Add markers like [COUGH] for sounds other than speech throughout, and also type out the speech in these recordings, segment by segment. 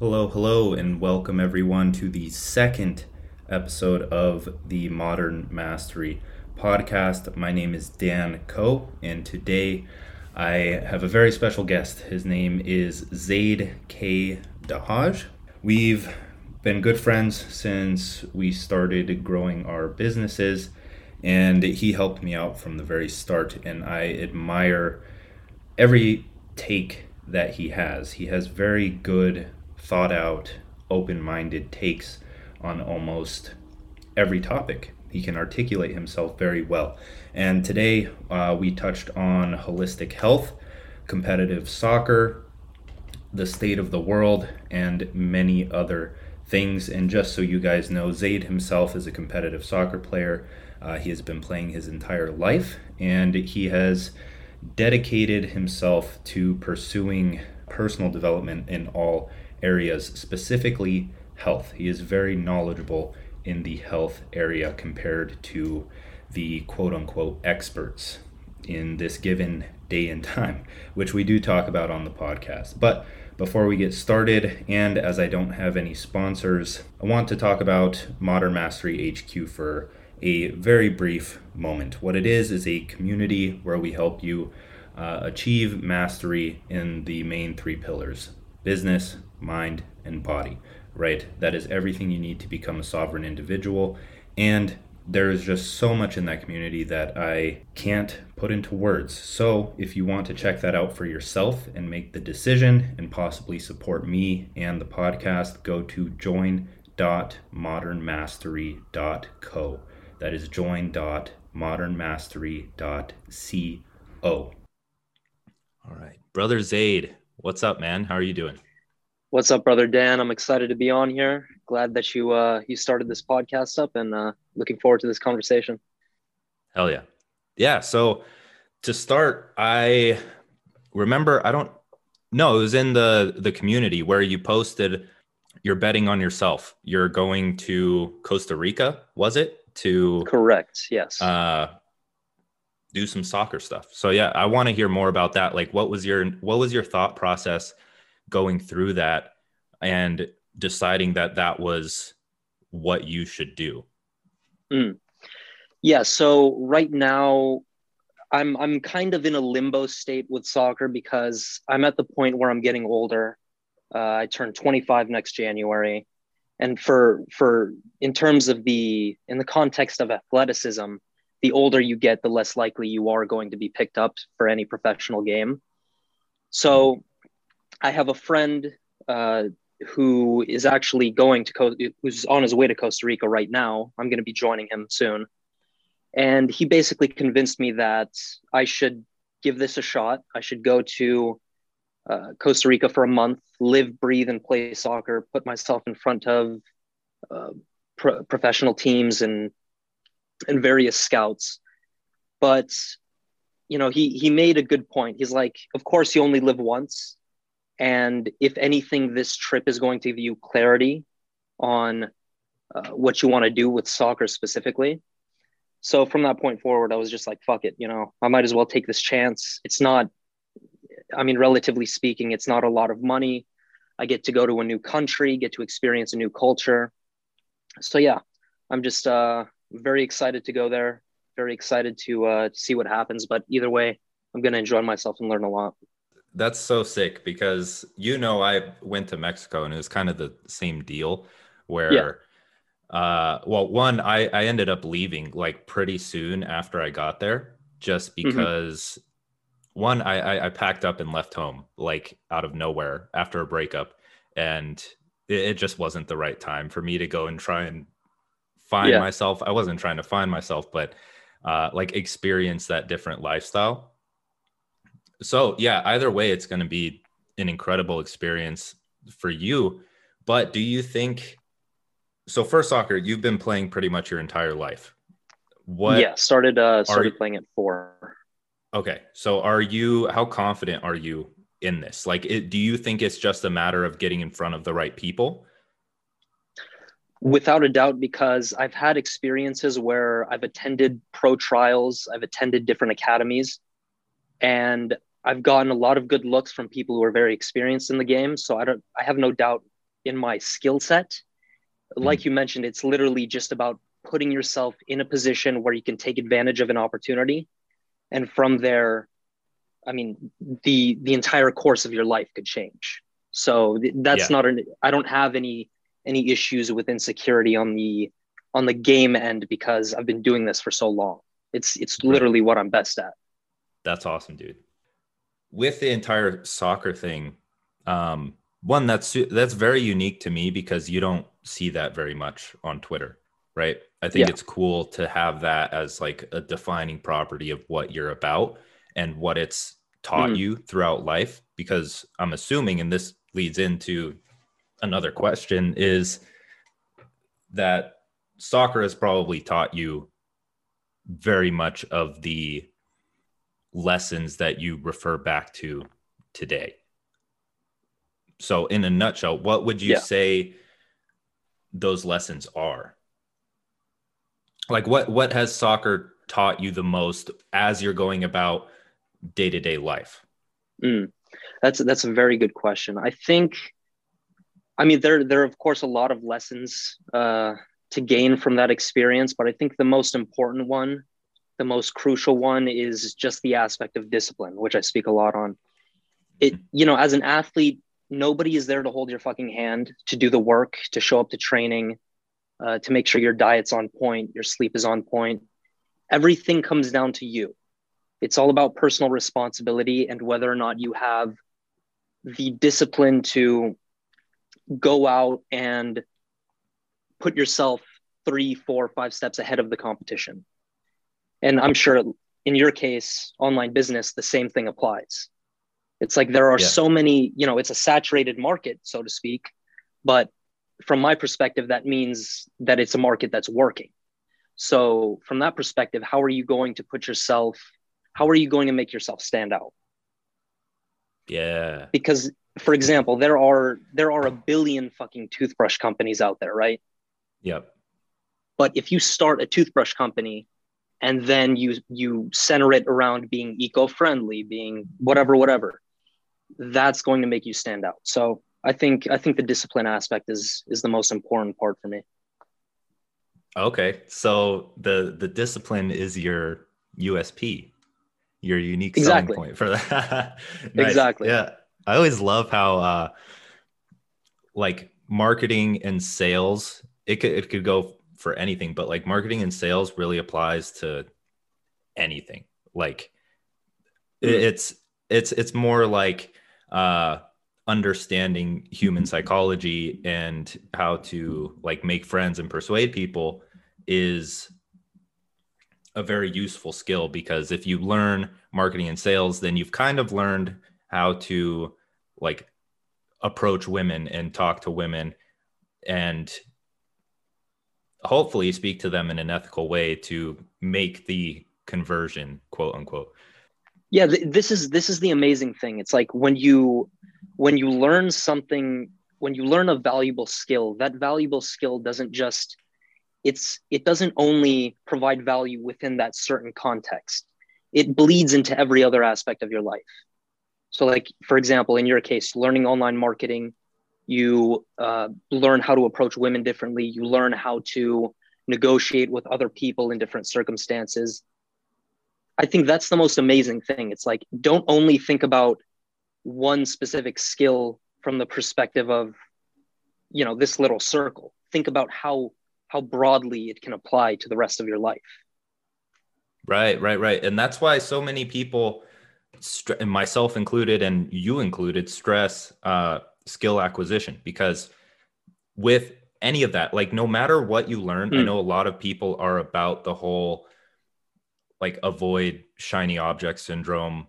Hello, hello, and welcome everyone to the second episode of the Modern Mastery podcast. My name is Dan Koe, and today I have a very special guest. His name is Zaid K. Dahaj. We've been good friends since we started growing our businesses, and he helped me out from the very start, and I admire every take that he has. He has very good thought out, open minded takes on almost every topic. He can articulate himself very well. And today uh, we touched on holistic health, competitive soccer, the state of the world, and many other things. And just so you guys know, Zaid himself is a competitive soccer player. Uh, he has been playing his entire life, and he has dedicated himself to pursuing personal development in all areas, specifically health. He is very knowledgeable in the health area compared to the quote unquote experts in this given day and time, which we do talk about on the podcast. But before we get started, and as I don't have any sponsors, I want to talk about Modern Mastery HQ for a very brief moment. What it is is a community where we help you uh, achieve mastery in the main three pillars business, mind, and body, right? That is everything you need to become a sovereign individual. And there is just so much in that community that I can't put into words. So, if you want to check that out for yourself and make the decision and possibly support me and the podcast, go to join.modernmastery.co. That is join.modernmastery.co. All right. Brother Zaid, what's up, man? How are you doing? What's up, brother Dan? I'm excited to be on here. Glad that you uh, you started this podcast up, and uh, looking forward to this conversation. Hell yeah, yeah. So to start, I remember I don't no, it was in the the community where you posted you're betting on yourself. You're going to Costa Rica, was it? To correct, yes. Uh, do some soccer stuff. So yeah, I want to hear more about that. Like, what was your what was your thought process? Going through that and deciding that that was what you should do? Mm. Yeah. So right now, I'm I'm kind of in a limbo state with soccer because I'm at the point where I'm getting older. Uh, I turn 25 next January, and for for in terms of the in the context of athleticism, the older you get, the less likely you are going to be picked up for any professional game. So I have a friend uh, who is actually going to Co- who's on his way to Costa Rica right now. I'm going to be joining him soon, and he basically convinced me that I should give this a shot. I should go to uh, Costa Rica for a month, live, breathe, and play soccer. Put myself in front of uh, pro- professional teams and and various scouts, but you know he he made a good point. He's like, of course you only live once and if anything, this trip is going to give you clarity on uh, what you want to do with soccer specifically. So from that point forward, I was just like, fuck it, you know, I might as well take this chance. It's not, I mean, relatively speaking, it's not a lot of money. I get to go to a new country, get to experience a new culture. So yeah, I'm just uh, very excited to go there. Very excited to uh, see what happens. But either way, I'm going to enjoy myself and learn a lot that's so sick because you know I went to Mexico and it was kind of the same deal where yeah. uh well one I I ended up leaving like pretty soon after I got there just mm-hmm. because mm-hmm. one I, I, I packed up and left home like out of nowhere after a breakup and it, it just wasn't the right time for me to go and try and find yeah. myself I wasn't trying to find myself but uh like experience that different lifestyle so yeah, either way, it's going to be an incredible experience for you. But do you think? So for soccer, you've been playing pretty much your entire life. What? Yeah, started uh, started playing at four. Okay, so are you? How confident are you in this? Like, it, do you think it's just a matter of getting in front of the right people? Without a doubt, because I've had experiences where I've attended pro trials, I've attended different academies, and I've gotten a lot of good looks from people who are very experienced in the game. So I don't, I have no doubt in my skill set. Mm. Like you mentioned, it's literally just about putting yourself in a position where you can take advantage of an opportunity. And from there, I mean, the the entire course of your life could change. So that's Yeah. not an I don't have any any issues with insecurity on the on the game end because I've been doing this for so long. It's it's Right. literally what I'm best at. That's awesome, dude. With the entire soccer thing, um, one that's that's very unique to me because you don't see that very much on Twitter, right? I think Yeah. it's cool to have that as like a defining property of what you're about and what it's taught Mhm. you throughout life. Because I'm assuming, and this leads into another question, is that soccer has probably taught you very much of the lessons that you refer back to today. So, in a nutshell, what would you Yeah. say those lessons are? Like, what what has soccer taught you the most as you're going about day to day life? Mm. That's that's a very good question. I think, I mean, there there are of course a lot of lessons uh, to gain from that experience, but I think the most important one, the most crucial one, is just the aspect of discipline, which I speak a lot on. It you know, as an athlete, nobody is there to hold your fucking hand, to do the work, to show up to training, uh, to make sure your diet's on point, your sleep is on point. Everything comes down to you it's all about personal responsibility and whether or not you have the discipline to go out and put yourself three four five steps ahead of the competition and i'm sure in your case online business the same thing applies it's like there are Yeah. so many you know it's a saturated market so to speak but from my perspective that means that it's a market that's working so from that perspective how are you going to put yourself how are you going to make yourself stand out Yeah. because for example there are there are a billion fucking toothbrush companies out there right Yep. but if you start a toothbrush company and then you you center it around being eco-friendly being whatever whatever that's going to make you stand out so i think i think the discipline aspect is is the most important part for me Okay. So the the discipline is your USP, your unique Exactly. selling point for [LAUGHS] that. Nice. Exactly. Yeah. I always love how uh like marketing and sales, it could it could go for anything, but like marketing and sales really applies to anything. Like Mhm. it's it's it's more like uh understanding human psychology and how to like make friends and persuade people is a very useful skill because if you learn marketing and sales then you've kind of learned how to like approach women and talk to women and hopefully speak to them in an ethical way to make the conversion quote unquote. Yeah th- this is this is the amazing thing. It's like when you when you learn something when you learn a valuable skill that valuable skill doesn't just it's it doesn't only provide value within that certain context. It bleeds into every other aspect of your life. So like for example in your case learning online marketing you uh, learn how to approach women differently you learn how to negotiate with other people in different circumstances I think that's the most amazing thing. It's like don't only think about one specific skill from the perspective of you know this little circle. Think about how how broadly it can apply to the rest of your life. Right, right, right. And that's why so many people, myself included, and you included, stress uh, skill acquisition because with any of that, like no matter what you learn, I Mm. know a lot of people are about the whole like avoid shiny object syndrome,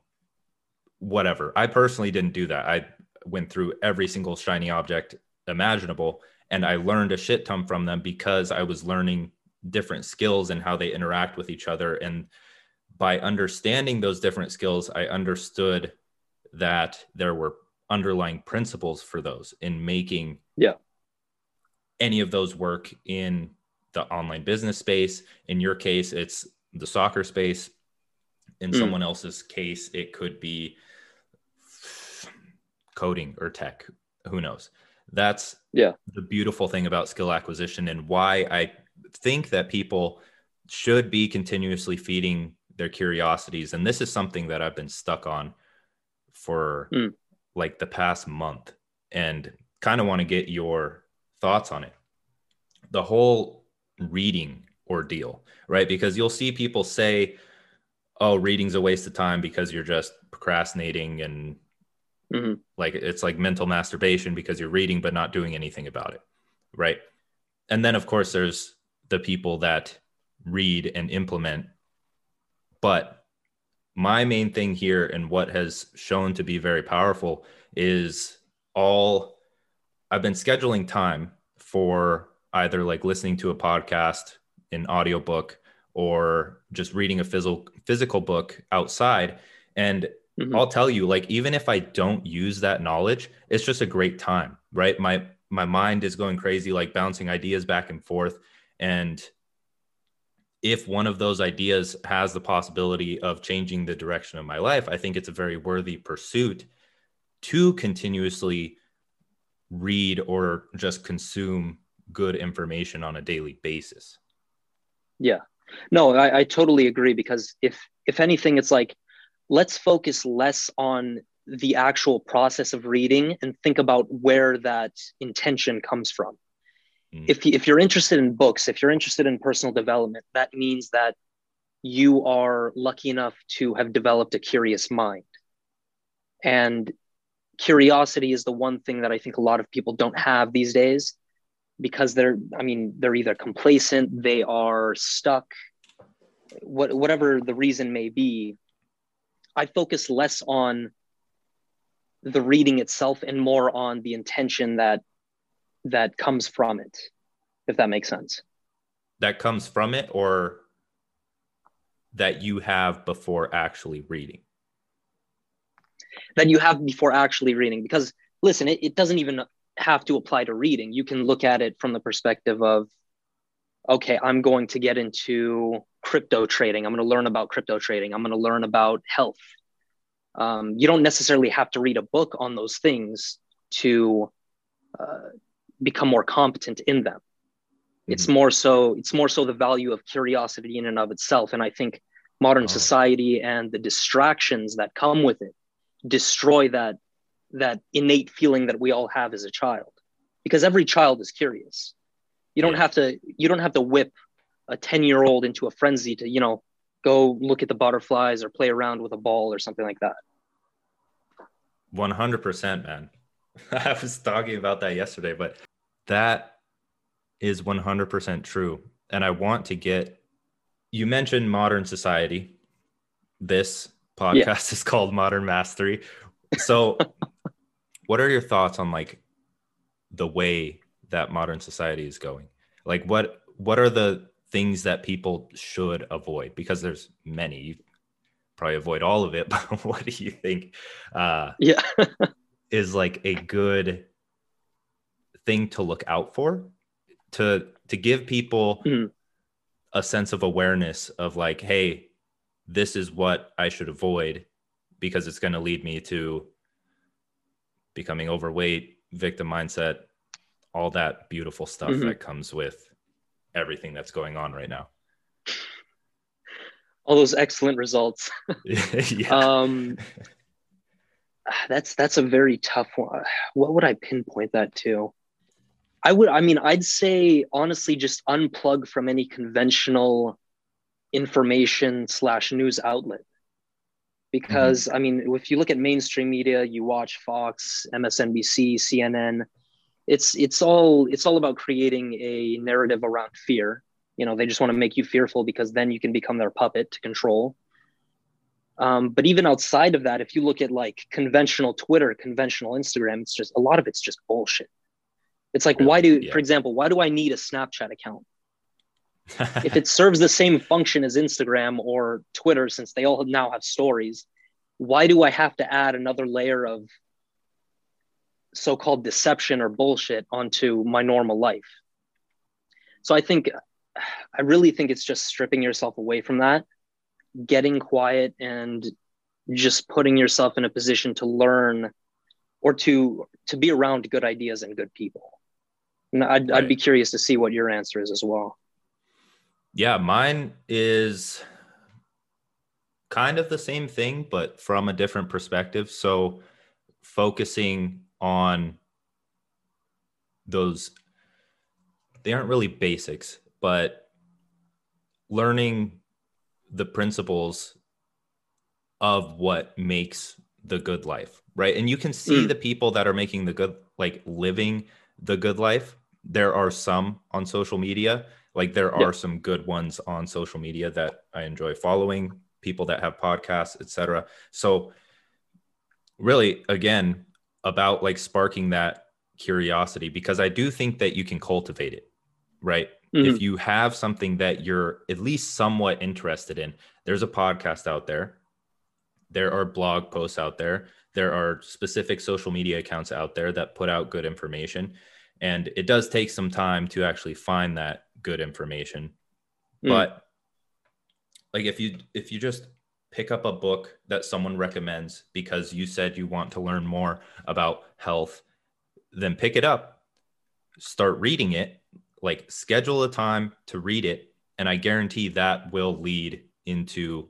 whatever. I personally didn't do that. I went through every single shiny object imaginable and I learned a shit ton from them because I was learning different skills and how they interact with each other. And by understanding those different skills, I understood that there were underlying principles for those in making Yeah. any of those work in the online business space. In your case, it's the soccer space. In Mm. someone else's case, it could be coding or tech. Who knows? That's yeah the beautiful thing about skill acquisition and why I think that people should be continuously feeding their curiosities. And this is something that I've been stuck on for mm. Like the past month and kind of want to get your thoughts on it. The whole reading ordeal, right? Because you'll see people say, oh, reading's a waste of time because you're just procrastinating and mm-hmm. like it's like mental masturbation because you're reading but not doing anything about it, right? And then, of course, there's the people that read and implement. But my main thing here and what has shown to be very powerful is all I've been scheduling time for either like listening to a podcast, an audiobook, or just reading a physical physical book outside. And mm-hmm. I'll tell you, like, even if I don't use that knowledge, it's just a great time, right? My my mind is going crazy, like bouncing ideas back and forth. And if one of those ideas has the possibility of changing the direction of my life, I think it's a very worthy pursuit to continuously read or just consume good information on a daily basis. Yeah. No, I, I totally agree because if if anything, it's like let's focus less on the actual process of reading and think about where that intention comes from. Mm. If, if you're interested in books, if you're interested in personal development, that means that you are lucky enough to have developed a curious mind. And curiosity is the one thing that I think a lot of people don't have these days because they're, I mean, they're either complacent, they are stuck, what, whatever the reason may be. I focus less on the reading itself and more on the intention that that comes from it, if that makes sense. That comes from it, or that you have before actually reading? That you have before actually reading. Because listen, it, it doesn't even have to apply to reading. You can look at it from the perspective of, okay, I'm going to get into crypto trading. I'm going to learn about crypto trading. I'm going to learn about health. Um, you don't necessarily have to read a book on those things to uh, become more competent in them mm-hmm. it's more so it's more so the value of curiosity in and of itself and i think modern oh. society and the distractions that come with it destroy that that innate feeling that we all have as a child because every child is curious you don't yeah. have to you don't have to whip a 10 year old into a frenzy to you know go look at the butterflies or play around with a ball or something like that 100% man [LAUGHS] I was talking about that yesterday, but that is 100% true. And I want to get you mentioned modern society. This podcast yeah. [LAUGHS] is called Modern Mastery. So, [LAUGHS] what are your thoughts on like the way that modern society is going? Like what what are the things that people should avoid because there's many you probably avoid all of it but what do you think uh yeah is like a good thing to look out for to to give people mm-hmm. a sense of awareness of like hey this is what i should avoid because it's going to lead me to becoming overweight victim mindset all that beautiful stuff mm-hmm. that comes with everything that's going on right now all those excellent results [LAUGHS] yeah. um [LAUGHS] [SIGHS] that's that's a very tough one. [SIGHS] What would I pinpoint that to? I would I mean I'd say honestly just unplug from any conventional information slash news outlet. Because mm-hmm. I mean if you look at mainstream media, you watch Fox, MSNBC, CNN, it's it's all it's all about creating a narrative around fear. You know, they just want to make you fearful because then you can become their puppet to control. Um, but even outside of that, if you look at like conventional Twitter, conventional Instagram, it's just a lot of it's just bullshit. It's like, why do, yeah. for example, why do I need a Snapchat account? if it serves the same function as Instagram or Twitter, since they all now have stories, why do I have to add another layer of so called deception or bullshit onto my normal life? So I think, I really think it's just stripping yourself away from that getting quiet and just putting yourself in a position to learn or to to be around good ideas and good people and i'd, Right. I'd be curious to see what your answer is as well Yeah, mine is kind of the same thing, but from a different perspective. So, focusing on those, they aren't really basics, but learning the principles of what makes the good life, right? And you can see Mm. the people that are making the good, like living the good life. There are some on social media like there Yeah. are some good ones on social media that i enjoy following people that have podcasts etc so really again about like sparking that curiosity because i do think that you can cultivate it right Mhm. if you have something that you're at least somewhat interested in there's a podcast out there. There are blog posts out there. There are specific social media accounts out there that put out good information. And it does take some time to actually find that good information. Mm. but like if you if you just pick up a book that someone recommends because you said you want to learn more about health then pick it up. Start reading it like schedule a time to read it and i guarantee that will lead into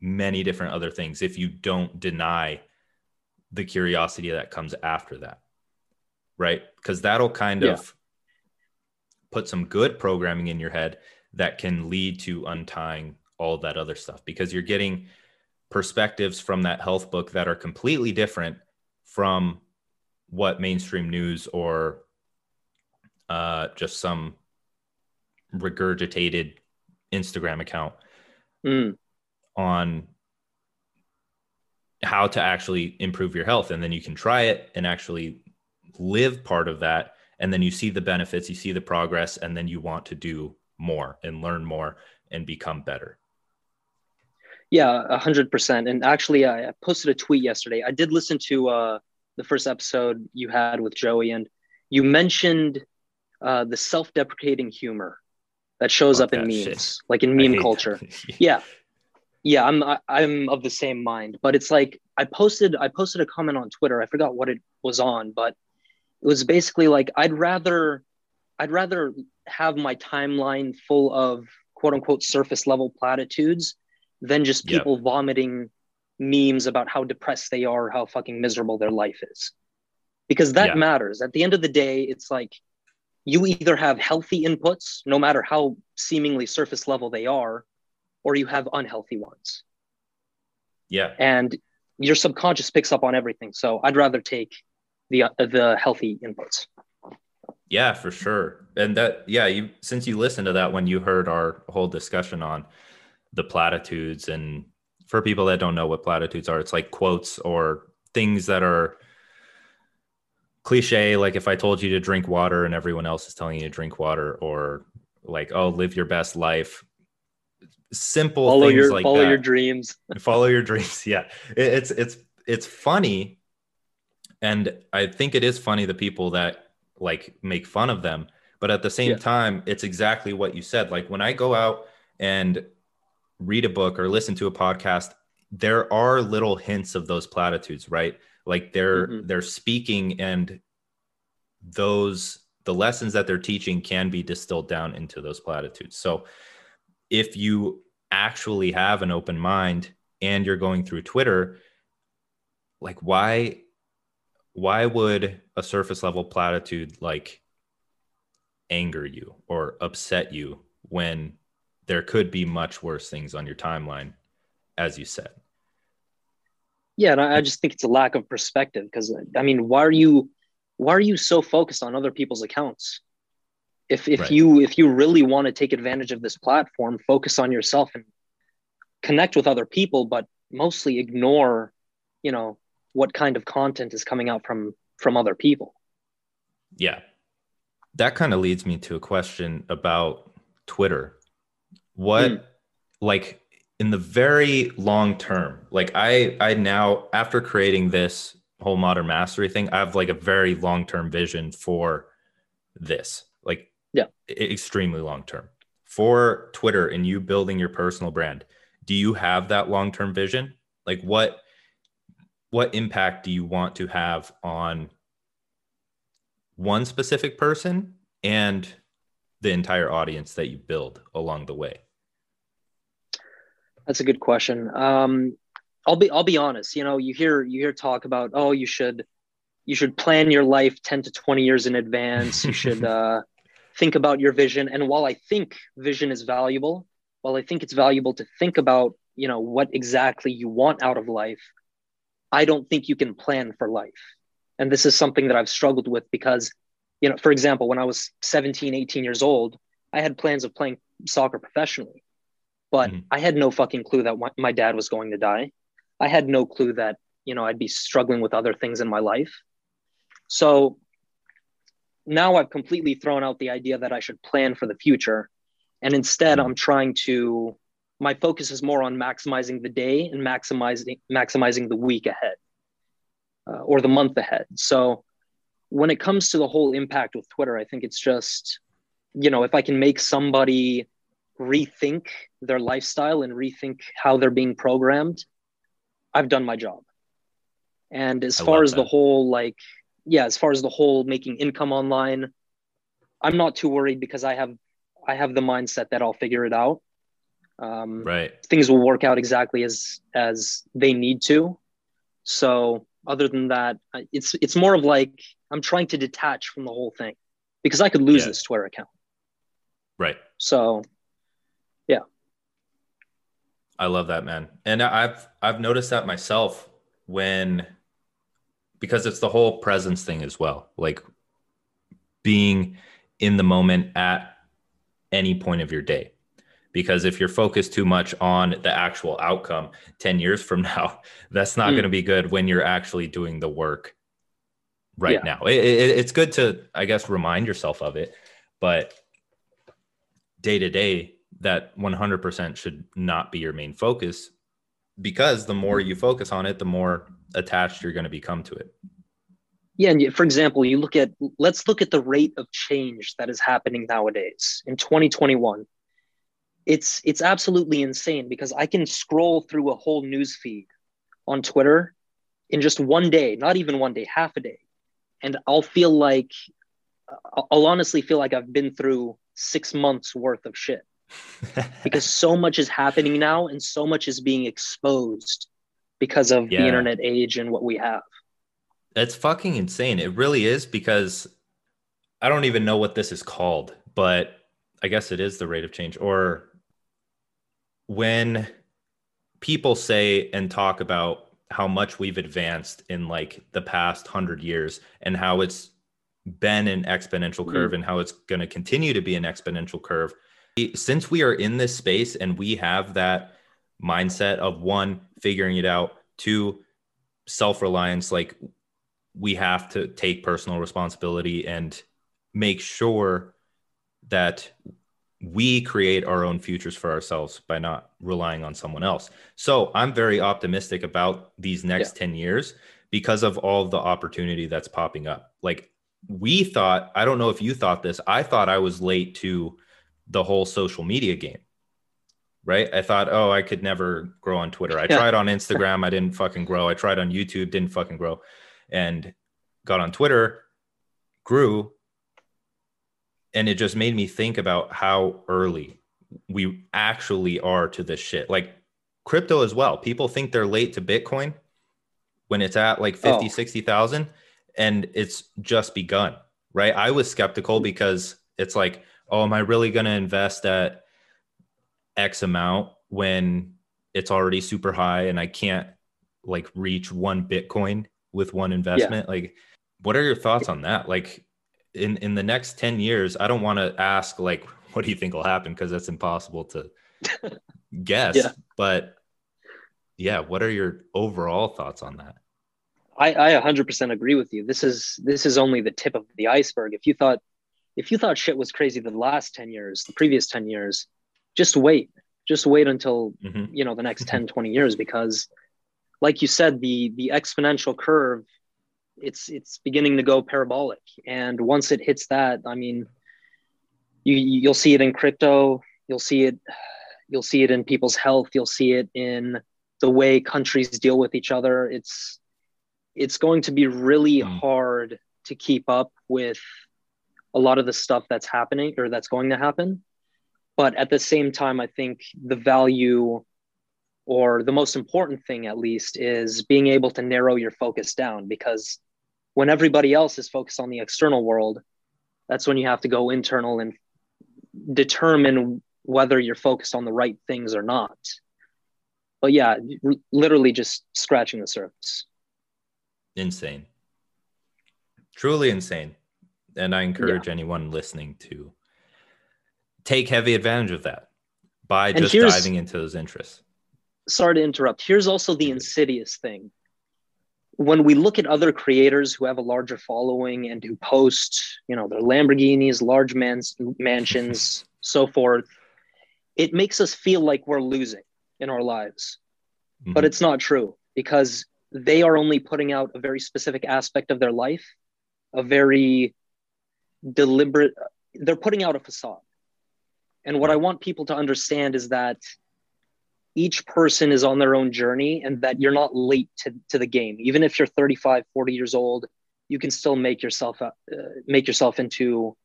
many different other things if you don't deny the curiosity that comes after that right because that'll kind Yeah. of put some good programming in your head that can lead to untying all that other stuff because you're getting perspectives from that health book that are completely different from what mainstream news or uh, just some regurgitated Instagram account Mm. on how to actually improve your health and then you can try it and actually live part of that and then you see the benefits you see the progress and then you want to do more and learn more and become better Yeah, a hundred percent. And actually, I I posted a tweet yesterday. I did listen to uh, the first episode you had with Joey, and you mentioned uh, the self-deprecating humor that shows Fuck up in memes, shit. like in meme culture. [LAUGHS] Yeah, yeah. I'm I, I'm of the same mind, but it's like I posted I posted a comment on Twitter. I forgot what it was on, but it was basically like I'd rather I'd rather have my timeline full of quote unquote surface level platitudes than just Yep. people vomiting memes about how depressed they are, how fucking miserable their life is. Because that Yeah. matters. At the end of the day, it's like you either have healthy inputs, no matter how seemingly surface level they are, or you have unhealthy ones. yeah And your subconscious picks up on everything. So I'd rather take the uh, the healthy inputs. Yeah, for sure. And that, yeah, you since you listened to that when you heard our whole discussion on the platitudes, and for people that don't know what platitudes are, it's like quotes or things that are cliche. Like if I told you to drink water and everyone else is telling you to drink water, or like, oh, live your best life. Simple Follow things your like follow that your dreams. [LAUGHS] follow your dreams yeah It- it's it's it's funny and i think it is funny the people that like make fun of them but at the same Yeah. time it's exactly what you said like when i go out and read a book or listen to a podcast there are little hints of those platitudes right like they're Mhm. they're speaking and those the lessons that they're teaching can be distilled down into those platitudes so if you actually have an open mind and you're going through Twitter, like why why would a surface level platitude like anger you or upset you when there could be much worse things on your timeline, as you said? Yeah, and I, I just think it's a lack of perspective because I mean, why are you why are you so focused on other people's accounts? If if Right. you if you really want to take advantage of this platform, focus on yourself and connect with other people, but mostly ignore, you know, what kind of content is coming out from from other people. Yeah. That kind of leads me to a question about Twitter. What Hmm. like in the very long term, like I I now after creating this whole modern mastery thing, I have like a very long-term vision for this. Like Yeah. extremely long term. For Twitter and you building your personal brand, do you have that long-term vision? Like what what impact do you want to have on one specific person and the entire audience that you build along the way? That's a good question. Um, I'll be I'll be honest. You know, you hear you hear talk about oh you should you should plan your life 10 to 20 years in advance. You should [LAUGHS] uh, think about your vision. And while I think vision is valuable, while I think it's valuable to think about you know what exactly you want out of life, I don't think you can plan for life. And this is something that I've struggled with because you know, for example, when I was 17, 18 years old, I had plans of playing soccer professionally, but mm-hmm. I had no fucking clue that my dad was going to die. I had no clue that, you know, I'd be struggling with other things in my life. So now I've completely thrown out the idea that I should plan for the future. And instead, I'm trying to, my focus is more on maximizing the day and maximizing, maximizing the week ahead uh, or the month ahead. So when it comes to the whole impact with Twitter, I think it's just, you know, if I can make somebody rethink their lifestyle and rethink how they're being programmed, I've done my job. And as I far as that. the whole, like, yeah, as far as the whole making income online, I'm not too worried because I have, I have the mindset that I'll figure it out. Um, right. Things will work out exactly as as they need to. So other than that, it's it's more of like I'm trying to detach from the whole thing because I could lose yeah. this Twitter account. Right. So. I love that, man. And I've I've noticed that myself when because it's the whole presence thing as well. Like being in the moment at any point of your day because if you're focused too much on the actual outcome 10 years from [LAUGHS] now that's not mm. going to be good when you're actually doing the work right yeah. now it, it, it's good to i guess remind yourself of it but day to day that 100% should not be your main focus because the more you focus on it the more attached you're going to become to it. Yeah and for example you look at let's look at the rate of change that is happening nowadays. In 2021 it's it's absolutely insane because I can scroll through a whole news feed on Twitter in just one day, not even one day, half a day, and I'll feel like I'll honestly feel like I've been through six months worth of shit because so much is happening now and so much is being exposed because of yeah. the internet age and what we have. It's fucking insane. It really is because I don't even know what this is called, but I guess it is the rate of change or when people say and talk about how much we've advanced in like the past 100 years and how it's been an exponential curve mm and how it's going to continue to be an exponential curve since we are in this space and we have that mindset of one figuring it out two self-reliance like we have to take personal responsibility and make sure that we create our own futures for ourselves by not relying on someone else. So I'm very optimistic about these next yeah. 10 years because of all the opportunity that's popping up. Like we thought, I don't know if you thought this, I thought I was late to the whole social media game. Right. I thought, oh, I could never grow on Twitter. I yeah. tried on Instagram. I didn't fucking grow. I tried on YouTube, didn't fucking grow. And got on Twitter, grew, and it just made me think about how early we actually are to this shit. Like crypto as well. People think they're late to Bitcoin when it's at like 50, oh. 60,000 and it's just begun, right? I was skeptical because it's like, oh, am I really going to invest at X amount when it's already super high and I can't like reach one Bitcoin with one investment? Yeah. Like, what are your thoughts on that? Like, in in the next 10 years i don't want to ask like [LAUGHS] what do you think will happen because that's impossible to [LAUGHS] guess yeah. but yeah what are your overall thoughts on that I, I 100% agree with you this is this is only the tip of the iceberg if you thought if you thought shit was crazy the last 10 years the previous 10 years just wait. Just wait until mm-hmm. you know the next 10 20 years because like you said the the exponential curve it's it's beginning to go parabolic. And once it hits that i mean you you'll see it in crypto. You'll see it you'll see it in people's health. You'll see it in the way countries deal with each other. It's it's going to be really Mm. hard to keep up with a lot of the stuff that's happening or that's going to happen. But at the same time, I think the value or the most important thing, at least, is being able to narrow your focus down because when everybody else is focused on the external world, that's when you have to go internal and determine whether you're focused on the right things or not. But yeah, literally just scratching the surface. insane truly insane and i encourage anyone listening to take heavy advantage of that by And just diving into those interests sorry to interrupt. Here's also the insidious thing. When we look at other creators who have a larger following and who post, you know, their Lamborghinis, large mans- mansions, [LAUGHS] so forth, it makes us feel like we're losing in our lives. But Mhm. it's not true because they are only putting out a very specific aspect of their life, a very deliberate, they're putting out a facade. And what I want people to understand is that each person is on their own journey and that you're not late to, to the game. Even if you're 35, 40 years old, you can still make yourself, uh, make yourself into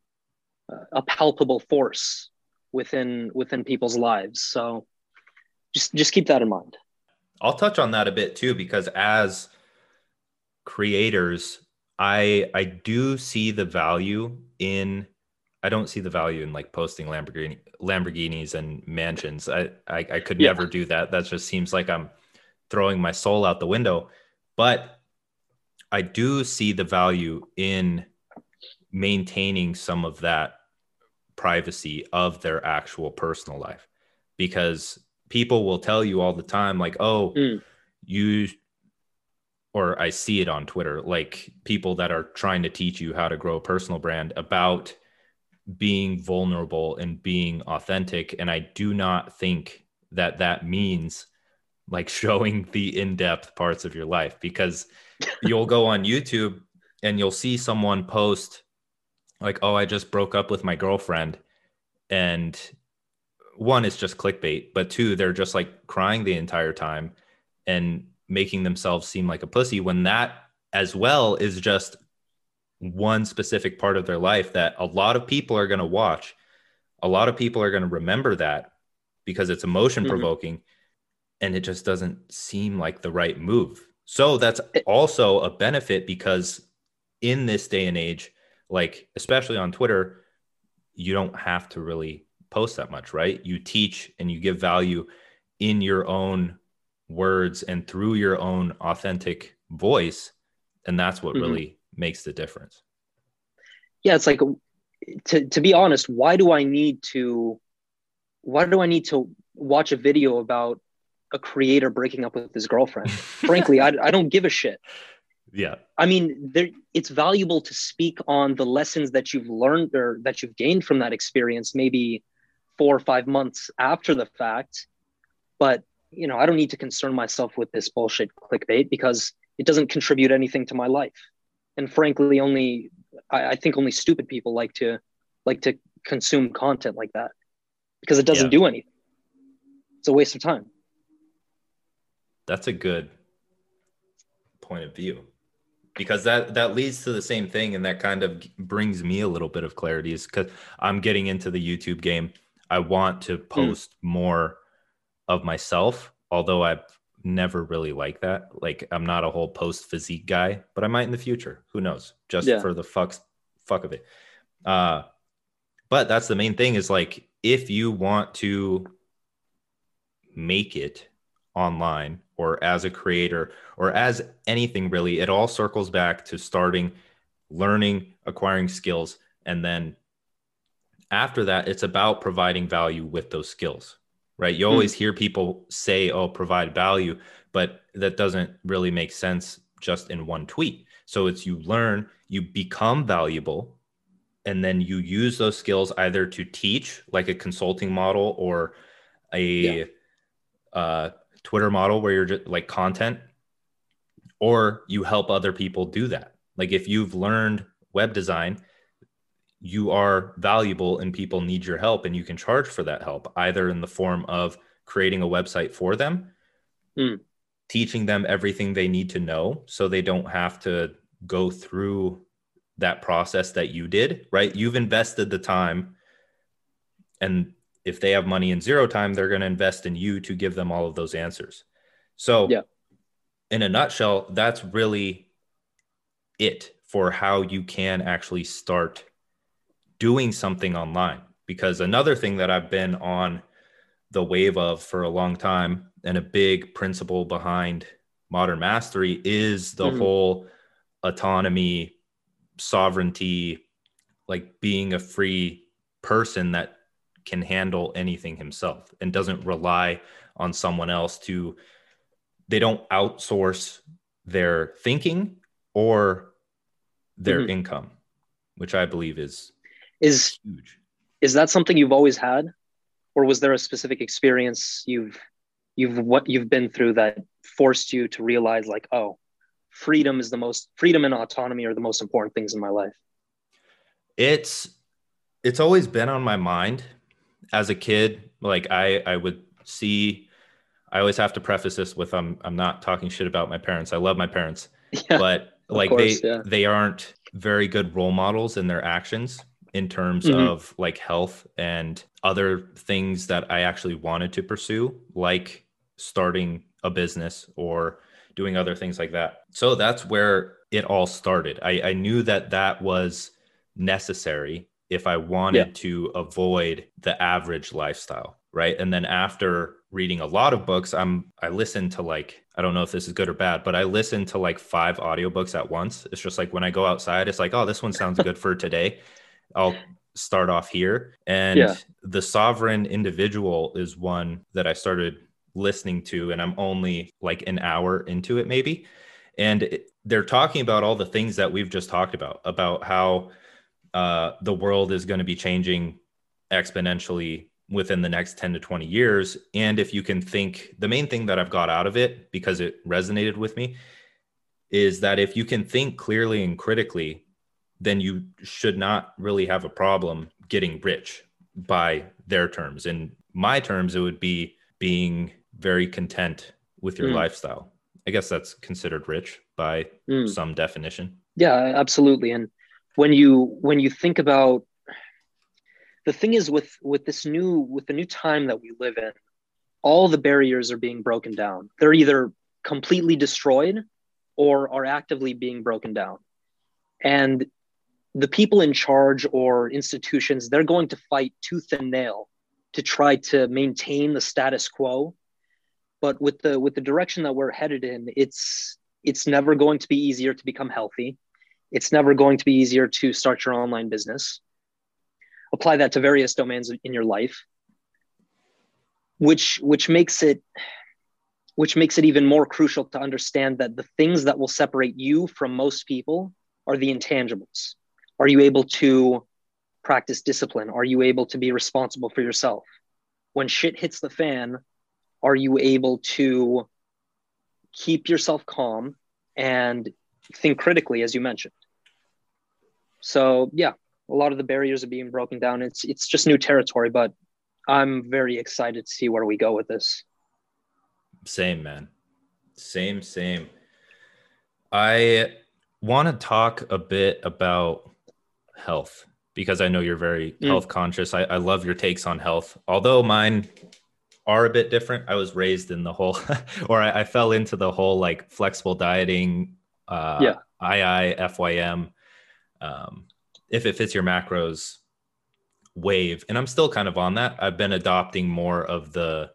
uh, a palpable force within, within people's lives. So just, just keep that in mind. I'll touch on that a bit too because as creators, I I do see the value in I don't see the value in like posting Lamborghini Lamborghinis and mansions. I I, I could Yeah. never do that. That just seems like I'm throwing my soul out the window. But I do see the value in maintaining some of that privacy of their actual personal life because people will tell you all the time like oh Mm. you or i see it on twitter like people that are trying to teach you how to grow a personal brand about being vulnerable and being authentic. And i do not think that that means like [LAUGHS] showing the in-depth parts of your life because you'll go on youtube and you'll see someone post like oh i just broke up with my girlfriend. And one is just clickbait but two they're just like crying the entire time. And making themselves seem like a pussy when that as well is just one specific part of their life that a lot of people are going to watch. A lot of people are going to remember that because it's emotion mm-hmm. provoking and it just doesn't seem like the right move. So that's also a benefit because in this day and age like especially on twitter you don't have to really post that much right? You teach and you give value in your own words and through your own authentic voice and that's what Mhm. really makes the difference. Yeah it's like to, to be honest why do i need to why do i need to watch a video about a creator breaking up with his girlfriend? [LAUGHS] Frankly I, I don't give a shit. Yeah. I mean there it's valuable to speak on the lessons that you've learned or that you've gained from that experience maybe four or five months after the fact but you know i don't need to concern myself with this bullshit clickbait because it doesn't contribute anything to my life. And frankly only I, I think only stupid people like to like to consume content like that because it doesn't Yeah. do anything. It's a waste of time. That's a good point of view because that that leads to the same thing and that kind of brings me a little bit of clarity is because i'm getting into the youtube game. I want to hmm. post more of myself although i've never really liked that. Like i'm not a whole post physique guy but i might in the future. Who knows? Just Yeah. for the fucks fuck of it. Uh but that's the main thing is like if you want to make it online or as a creator or as anything really it all circles back to starting learning acquiring skills and then after that it's about providing value with those skills right? You always hear people say oh provide value but that doesn't really make sense just in one tweet. So it's you learn you become valuable and then you use those skills either to teach like a consulting model or a Yeah. uh, twitter model where you're just like content or you help other people do that. Like if you've learned web design you are valuable and people need your help and you can charge for that help either in the form of creating a website for them Mm. teaching them everything they need to know so they don't have to go through that process that you did, right? You've invested the time and if they have money in zero time, they're going to invest in you to give them all of those answers. So, yeah. in a nutshell, that's really it for how you can actually start doing something online. Because another thing that I've been on the wave of for a long time and a big principle behind modern mastery is the mm-hmm. whole autonomy, sovereignty, like being a free person that can handle anything himself and doesn't rely on someone else to they don't outsource their thinking or their mm-hmm. income which i believe is is huge is that something you've always had or was there a specific experience you've you've what you've been through that forced you to realize like oh freedom is the most freedom and autonomy are the most important things in my life it's it's always been on my mind as a kid, like I I would see I always have to preface this with I'm I'm not talking shit about my parents. I love my parents. [LAUGHS] Yeah, but like course, they yeah. they aren't very good role models in their actions in terms mm-hmm. of like health and other things that I actually wanted to pursue, like starting a business or doing other things like that. So that's where it all started. I, I knew that that was necessary if I wanted yeah. to avoid the average lifestyle, right? And then after reading a lot of books, I'm I listen to like I don't know if this is good or bad, but I listen to like five audiobooks at once. It's just like when I go outside, it's like, oh, this one sounds good for today. [LAUGHS] I'll start off here. And yeah. the sovereign individual is one that I started listening to, and I'm only like an hour into it, maybe. And it, they're talking about all the things that we've just talked about, about how uh, the world is going to be changing exponentially within the next 10 to 20 years. And if you can think, the main thing that I've got out of it, because it resonated with me, is that if you can think clearly and critically, then you should not really have a problem getting rich by their terms. In my terms, it would be being very content with your mm. lifestyle. I guess that's considered rich by mm. some definition. Yeah, absolutely. And when you when you think about the thing is with with this new with the new time that we live in all the barriers are being broken down they're either completely destroyed or are actively being broken down and the people in charge or institutions they're going to fight tooth and nail to try to maintain the status quo but with the with the direction that we're headed in it's it's never going to be easier to become healthy it's never going to be easier to start your online business. Apply that to various domains in your life, which which makes it which makes it even more crucial to understand that the things that will separate you from most people are the intangibles. Are you able to practice discipline? Are you able to be responsible for yourself? When shit hits the fan, are you able to keep yourself calm and think critically, as you mentioned? So yeah, a lot of the barriers are being broken down. It's it's just new territory, but I'm very excited to see where we go with this. Same, man. Same, same. I want to talk a bit about health because I know you're very mm. health conscious. I, I love your takes on health, although mine are a bit different. I was raised in the whole, [LAUGHS] or I, I fell into the whole like flexible dieting, uh, yeah, II, FYM um, if it fits your macros wave. And I'm still kind of on that. I've been adopting more of the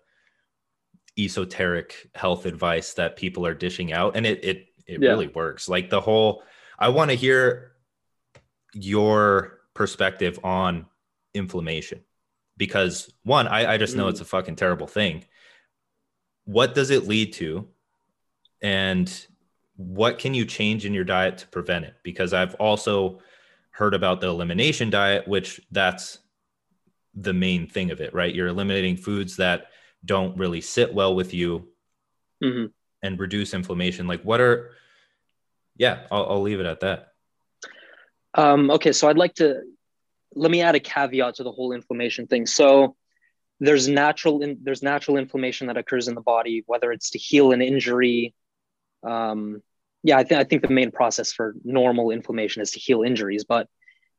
esoteric health advice that people are dishing out. And it it it yeah. really works. Like the whole I want to hear your perspective on inflammation. Because one, I, I just know mm. it's a fucking terrible thing. What does it lead to? And what can you change in your diet to prevent it? Because I've also heard about the elimination diet, which that's the main thing of it, right? You're eliminating foods that don't really sit well with you mm-hmm. and reduce inflammation. Like, what are, yeah, I'll, I'll leave it at that. Um, okay, so I'd like to let me add a caveat to the whole inflammation thing. So, there's natural in, there's natural inflammation that occurs in the body, whether it's to heal an injury. Um, yeah, I think I think the main process for normal inflammation is to heal injuries, but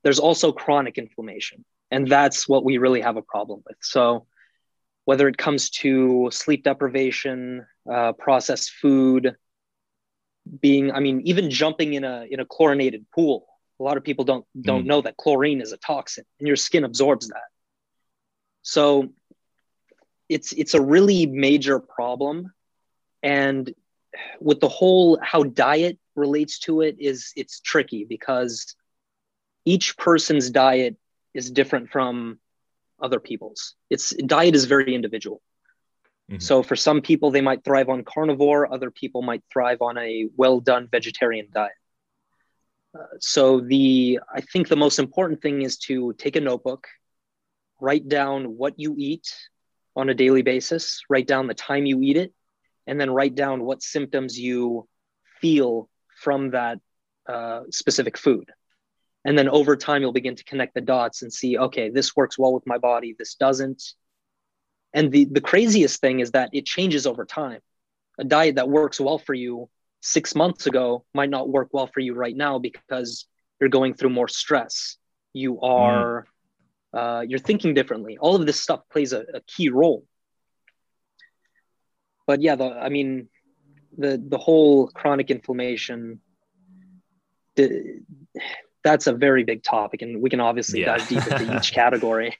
there's also chronic inflammation, and that's what we really have a problem with. So, whether it comes to sleep deprivation, uh, processed food, being, I mean, even jumping in a in a chlorinated pool. A lot of people don't don't mm. know that chlorine is a toxin, and your skin absorbs that. So it's it's a really major problem and with the whole how diet relates to it is it's tricky because each person's diet is different from other people's it's diet is very individual mm-hmm. so for some people they might thrive on carnivore other people might thrive on a well done vegetarian diet so the i think the most important thing is to take a notebook write down what you eat on a daily basis, write down the time you eat it, and then write down what symptoms you feel from that uh, specific food. And then over time, you'll begin to connect the dots and see, okay, this works well with my body, this doesn't. And the, the craziest thing is that it changes over time. A diet that works well for you six months ago might not work well for you right now because you're going through more stress. You are. Mm uh, you're thinking differently. All of this stuff plays a, a key role. But yeah, the, I mean, the the whole chronic inflammation, the, that's a very big topic, and we can obviously yeah. dive deep into [LAUGHS] each category.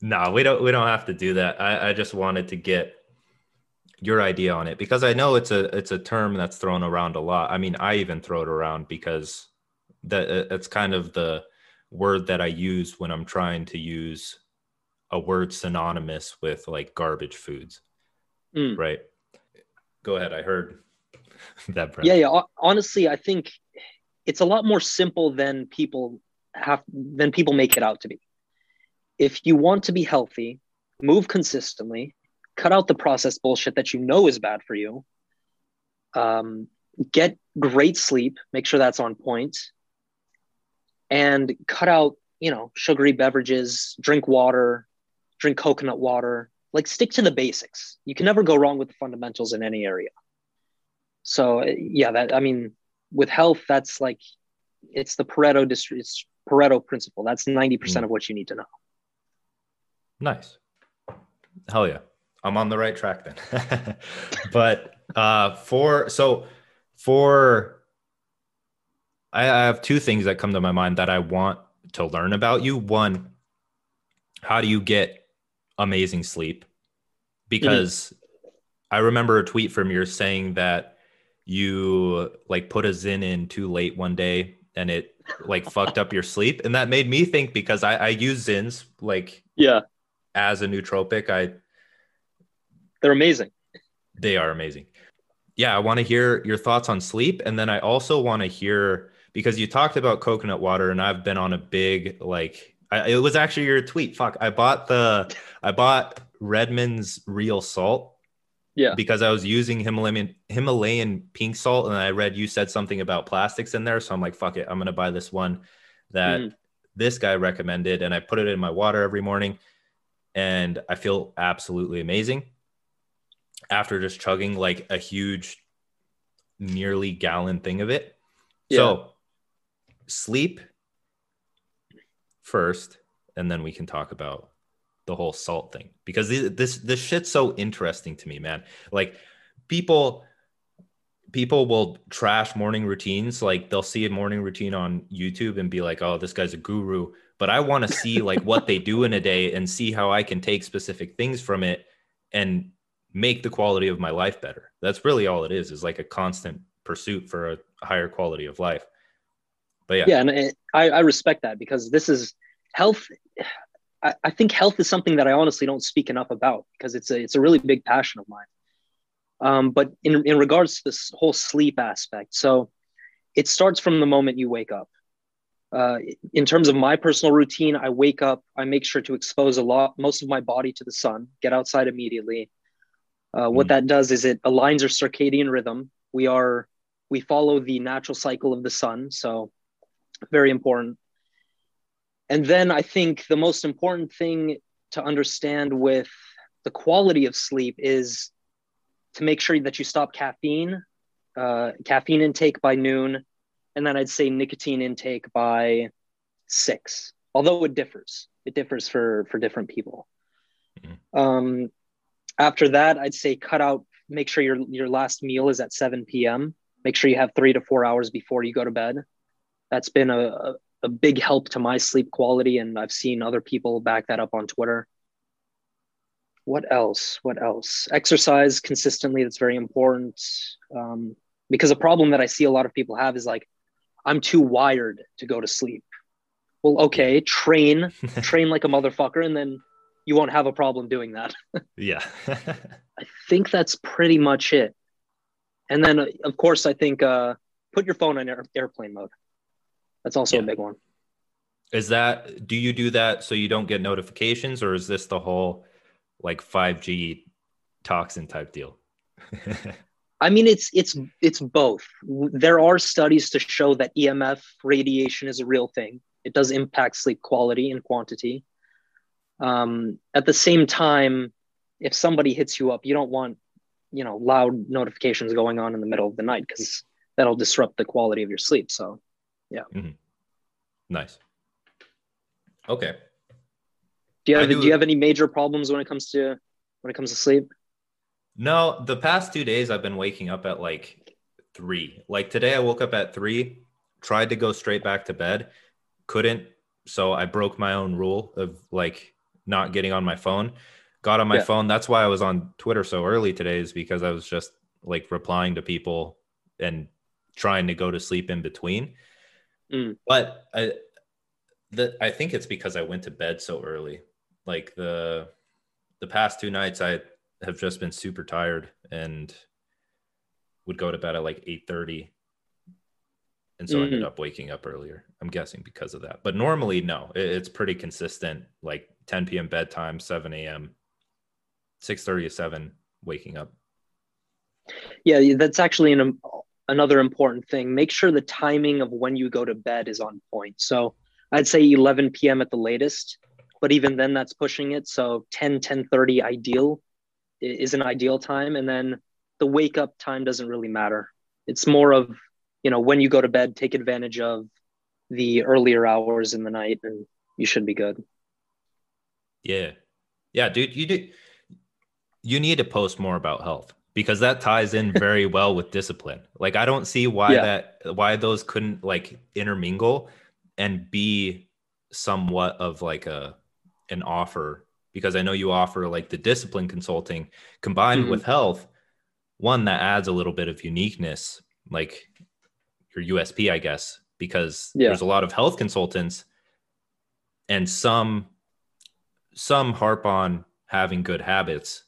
no, we don't. We don't have to do that. I, I just wanted to get your idea on it because I know it's a it's a term that's thrown around a lot. I mean, I even throw it around because that it's kind of the word that I use when I'm trying to use a word synonymous with like garbage foods. Mm. Right. Go ahead. I heard [LAUGHS] that. Brent. Yeah. Yeah. Honestly, I think it's a lot more simple than people have, than people make it out to be. If you want to be healthy, move consistently, cut out the processed bullshit that you know is bad for you. Um, get great sleep, make sure that's on point and cut out, you know, sugary beverages, drink water, drink coconut water, like stick to the basics. You can never go wrong with the fundamentals in any area. So yeah, that I mean, with health, that's like it's the Pareto it's Pareto principle. That's 90% mm. of what you need to know. Nice. Hell yeah. I'm on the right track then. [LAUGHS] [LAUGHS] but uh for so for I have two things that come to my mind that I want to learn about you. One, how do you get amazing sleep? Because mm-hmm. I remember a tweet from yours saying that you like put a Zyn in too late one day and it like fucked up your sleep. And that made me think because I, I use Zyns like yeah as a nootropic. I they're amazing. They are amazing. Yeah, I want to hear your thoughts on sleep. And then I also want to hear because you talked about coconut water and I've been on a big like I, it was actually your tweet. Fuck, I bought the I bought Redmond's real salt. Yeah. Because I was using Himalayan Himalayan pink salt and I read you said something about plastics in there, so I'm like, fuck it, I'm gonna buy this one that mm. this guy recommended, and I put it in my water every morning, and I feel absolutely amazing after just chugging like a huge, nearly gallon thing of it. Yeah. So sleep first, and then we can talk about the whole salt thing because this this shit's so interesting to me, man. Like people people will trash morning routines like they'll see a morning routine on youtube and be like oh this guy's a guru but i want to see like what they do in a day and see how i can take specific things from it and make the quality of my life better that's really all it is is like a constant pursuit for a higher quality of life but yeah, yeah, and I, I respect that because this is health. I, I think health is something that I honestly don't speak enough about because it's a it's a really big passion of mine. Um, but in in regards to this whole sleep aspect, so it starts from the moment you wake up. Uh, in terms of my personal routine, I wake up, I make sure to expose a lot, most of my body to the sun, get outside immediately. Uh, what mm. that does is it aligns our circadian rhythm. We are, we follow the natural cycle of the sun. So very important. And then I think the most important thing to understand with the quality of sleep is to make sure that you stop caffeine, uh, caffeine intake by noon, and then I'd say nicotine intake by six. Although it differs, it differs for for different people. Mm-hmm. Um, after that, I'd say cut out. Make sure your your last meal is at 7 p.m. Make sure you have three to four hours before you go to bed. That's been a, a, a big help to my sleep quality, and I've seen other people back that up on Twitter what else? What else? Exercise consistently. That's very important. Um, because a problem that I see a lot of people have is like, I'm too wired to go to sleep. Well, okay, train, [LAUGHS] train like a motherfucker, and then you won't have a problem doing that. [LAUGHS] yeah. [LAUGHS] I think that's pretty much it. And then, uh, of course, I think uh, put your phone on air- airplane mode. That's also yeah. a big one. Is that, do you do that so you don't get notifications, or is this the whole like 5G toxin type deal? [LAUGHS] I mean, it's it's it's both. There are studies to show that EMF radiation is a real thing. It does impact sleep quality and quantity. Um, at the same time, if somebody hits you up, you don't want you know loud notifications going on in the middle of the night because that'll disrupt the quality of your sleep. So, yeah. Mm-hmm. Nice. Okay. Do you have do, do you have any major problems when it comes to when it comes to sleep? No, the past two days I've been waking up at like three. Like today, I woke up at three, tried to go straight back to bed, couldn't. So I broke my own rule of like not getting on my phone. Got on my yeah. phone. That's why I was on Twitter so early today, is because I was just like replying to people and trying to go to sleep in between. Mm. But I, the, I think it's because I went to bed so early like the the past two nights I have just been super tired and would go to bed at like 8:30 and so mm-hmm. ended up waking up earlier. I'm guessing because of that. But normally no, it, it's pretty consistent like 10 p.m. bedtime, 7 a.m., 6:30 to 7 waking up. Yeah, that's actually an another important thing. Make sure the timing of when you go to bed is on point. So I'd say 11 p.m. at the latest but even then that's pushing it so 10 10 30 ideal is an ideal time and then the wake up time doesn't really matter it's more of you know when you go to bed take advantage of the earlier hours in the night and you should be good yeah yeah dude you do you need to post more about health because that ties in [LAUGHS] very well with discipline like i don't see why yeah. that why those couldn't like intermingle and be somewhat of like a an offer because I know you offer like the discipline consulting combined mm-hmm. with health, one that adds a little bit of uniqueness, like your USP, I guess, because yeah. there's a lot of health consultants and some some harp on having good habits,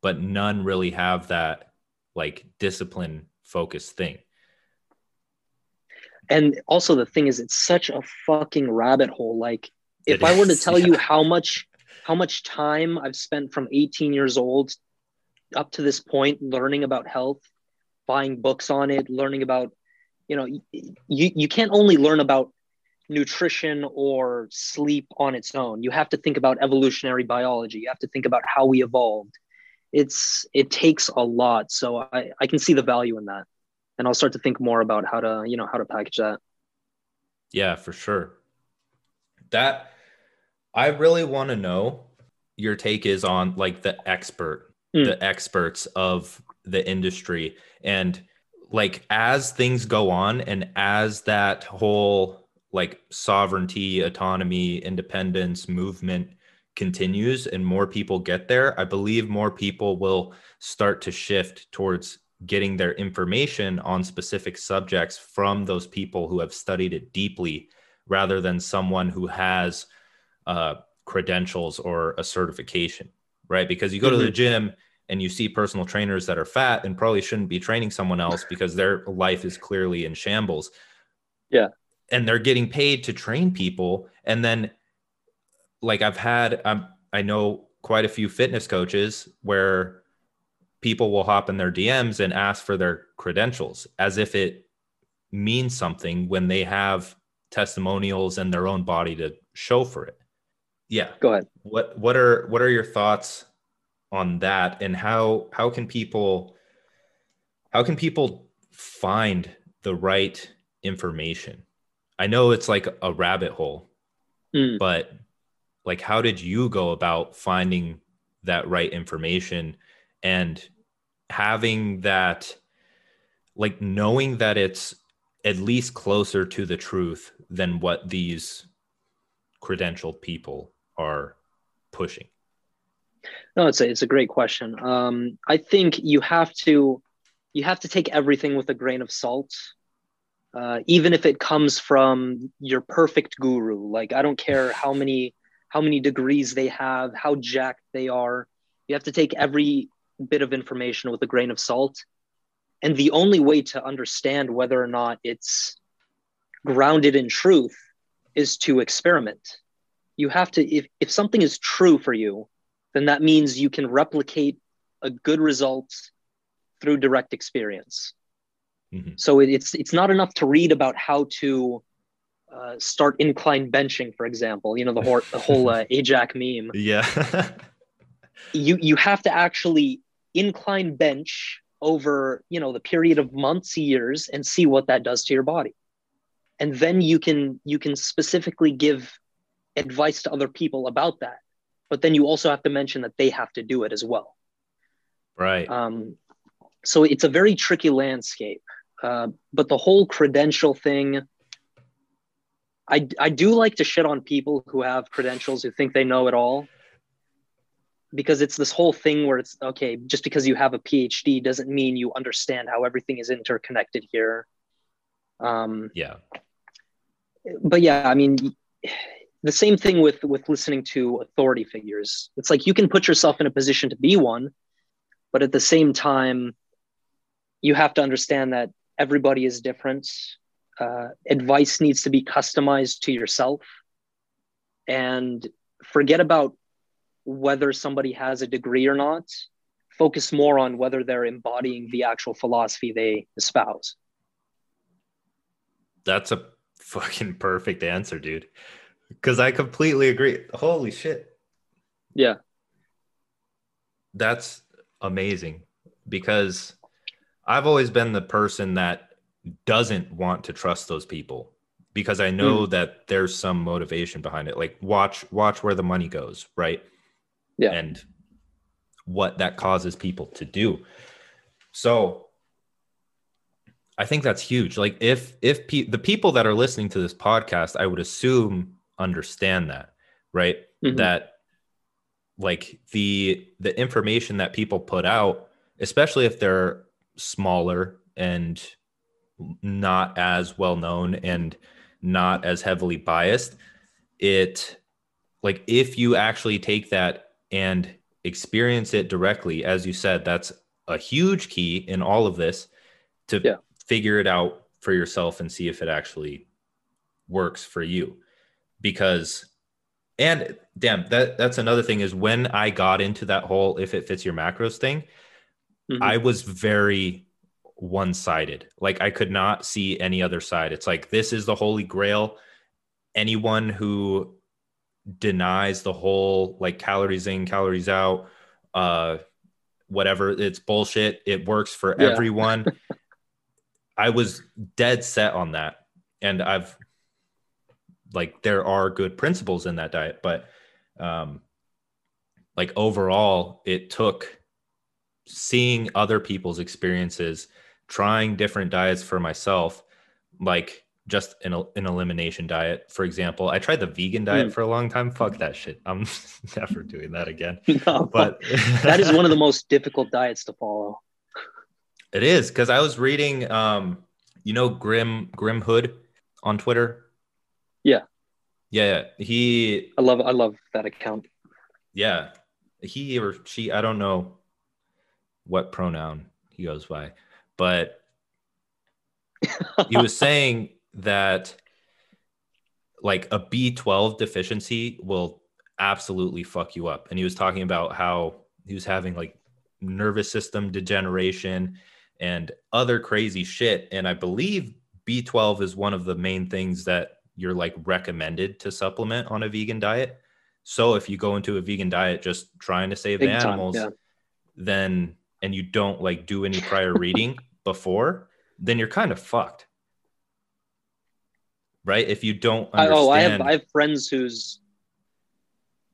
but none really have that like discipline focused thing. And also the thing is it's such a fucking rabbit hole. Like if I were to tell yeah. you how much how much time I've spent from 18 years old up to this point learning about health, buying books on it, learning about, you know, you you can't only learn about nutrition or sleep on its own. You have to think about evolutionary biology. You have to think about how we evolved. It's it takes a lot. So I, I can see the value in that. And I'll start to think more about how to, you know, how to package that. Yeah, for sure. That I really want to know your take is on like the expert, mm. the experts of the industry. And like as things go on and as that whole like sovereignty, autonomy, independence movement continues and more people get there, I believe more people will start to shift towards getting their information on specific subjects from those people who have studied it deeply rather than someone who has uh, credentials or a certification, right? Because you go mm-hmm. to the mm-hmm. gym and you see personal trainers that are fat and probably shouldn't be training someone else because their life is clearly in shambles. Yeah. And they're getting paid to train people. And then, like, I've had, um, I know quite a few fitness coaches where people will hop in their DMs and ask for their credentials as if it means something when they have testimonials and their own body to show for it yeah Go ahead. what what are what are your thoughts on that and how how can people how can people find the right information i know it's like a rabbit hole Mm. but like how did you go about finding that right information and having that like knowing that it's at least closer to the truth than what these credentialed people are pushing No, it's a it's a great question. Um, I think you have to you have to take everything with a grain of salt, uh, even if it comes from your perfect guru. Like I don't care how [LAUGHS] many how many degrees they have, how jacked they are. You have to take every bit of information with a grain of salt. And the only way to understand whether or not it's grounded in truth is to experiment. You have to if if something is true for you, then that means you can replicate a good result through direct experience. Mhm. So it, it's it's not enough to read about how to uh, start incline benching, for example. You know the whole the whole uh, [LAUGHS] AJAC meme. yeah [LAUGHS] You you have to actually incline bench over you know the period of months, years, and see what that does to your body, and then you can you can specifically give advice to other people about that. But then you also have to mention that they have to do it as well. right Um, so it's a very tricky landscape. Uh, but the whole credential thing, I, I do like to shit on people who have credentials who think they know it all. Because it's this whole thing where it's okay, just because you have a PhD doesn't mean you understand how everything is interconnected here. Um, yeah but yeah, I mean, the same thing with with listening to authority figures. It's like you can put yourself in a position to be one, but at the same time, you have to understand that everybody is different. Uh, advice needs to be customized to yourself, and forget about whether somebody has a degree or not. Focus more on whether they're embodying the actual philosophy they espouse. that's a fucking perfect answer dude because i completely agree holy shit Yeah. that's amazing because I've always been the person that doesn't want to trust those people because I know that there's some motivation behind it. Like watch watch where the money goes, right? Yeah. And what that causes people to do. So I think that's huge. Like if if pe- the people that are listening to this podcast, I would assume understand that, right? Mhm. That like the the information that people put out, especially if they're smaller and not as well known and not as heavily biased, it like if you actually take that and experience it directly, as you said, that's a huge key in all of this to Yeah. figure it out for yourself and see if it actually works for you. Because and damn, that that's another thing is when I got into that whole if it fits your macros thing, Mhm. I was very one sided. Like I could not see any other side. It's like this is the holy grail. Anyone who denies the whole like calories in, calories out, uh, whatever, it's bullshit. It works for Yeah. everyone. [LAUGHS] I was dead set on that. And I've like there are good principles in that diet, but um like overall it took seeing other people's experiences, trying different diets for myself, like just an, an elimination diet. For example, I tried the vegan diet Mm. for a long time. Fuck that shit. I'm [LAUGHS] never doing that again. [LAUGHS] No, But [LAUGHS] that is one of the most difficult diets to follow. it is because I was reading, um, you know, Grim Grimhood on Twitter. Yeah. Yeah, he I love I love that account. yeah he or she i don't know what pronoun he goes by. But he was saying that like a b12 deficiency will absolutely fuck you up. And he was talking about how he was having like nervous system degeneration and other crazy shit. And i believe b12 is one of the main things that you're like recommended to supplement on a vegan diet. So if you go into a vegan diet just trying to save Big the time, animals, yeah. then and you don't like do any [LAUGHS] prior reading before, then you're kind of fucked. Right? If you don't I, understand oh, I have I have friends whose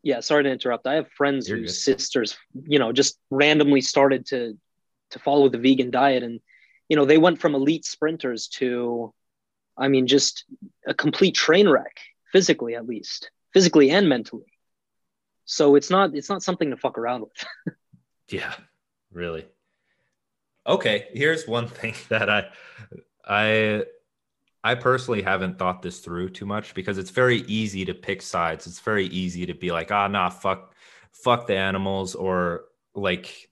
yeah, sorry to interrupt. I have friends You're whose good. sisters, you know, just randomly started to to follow the vegan diet and you know, they went from elite sprinters to I mean just a complete train wreck, physically at least, physically and mentally. So it's not it's not something to fuck around with. [LAUGHS] Yeah, really. Okay, here's one [LAUGHS] thing that I I I personally haven't thought this through too much because it's very easy to pick sides. It's very easy to be like, ah, nah, fuck, fuck the animals, or like,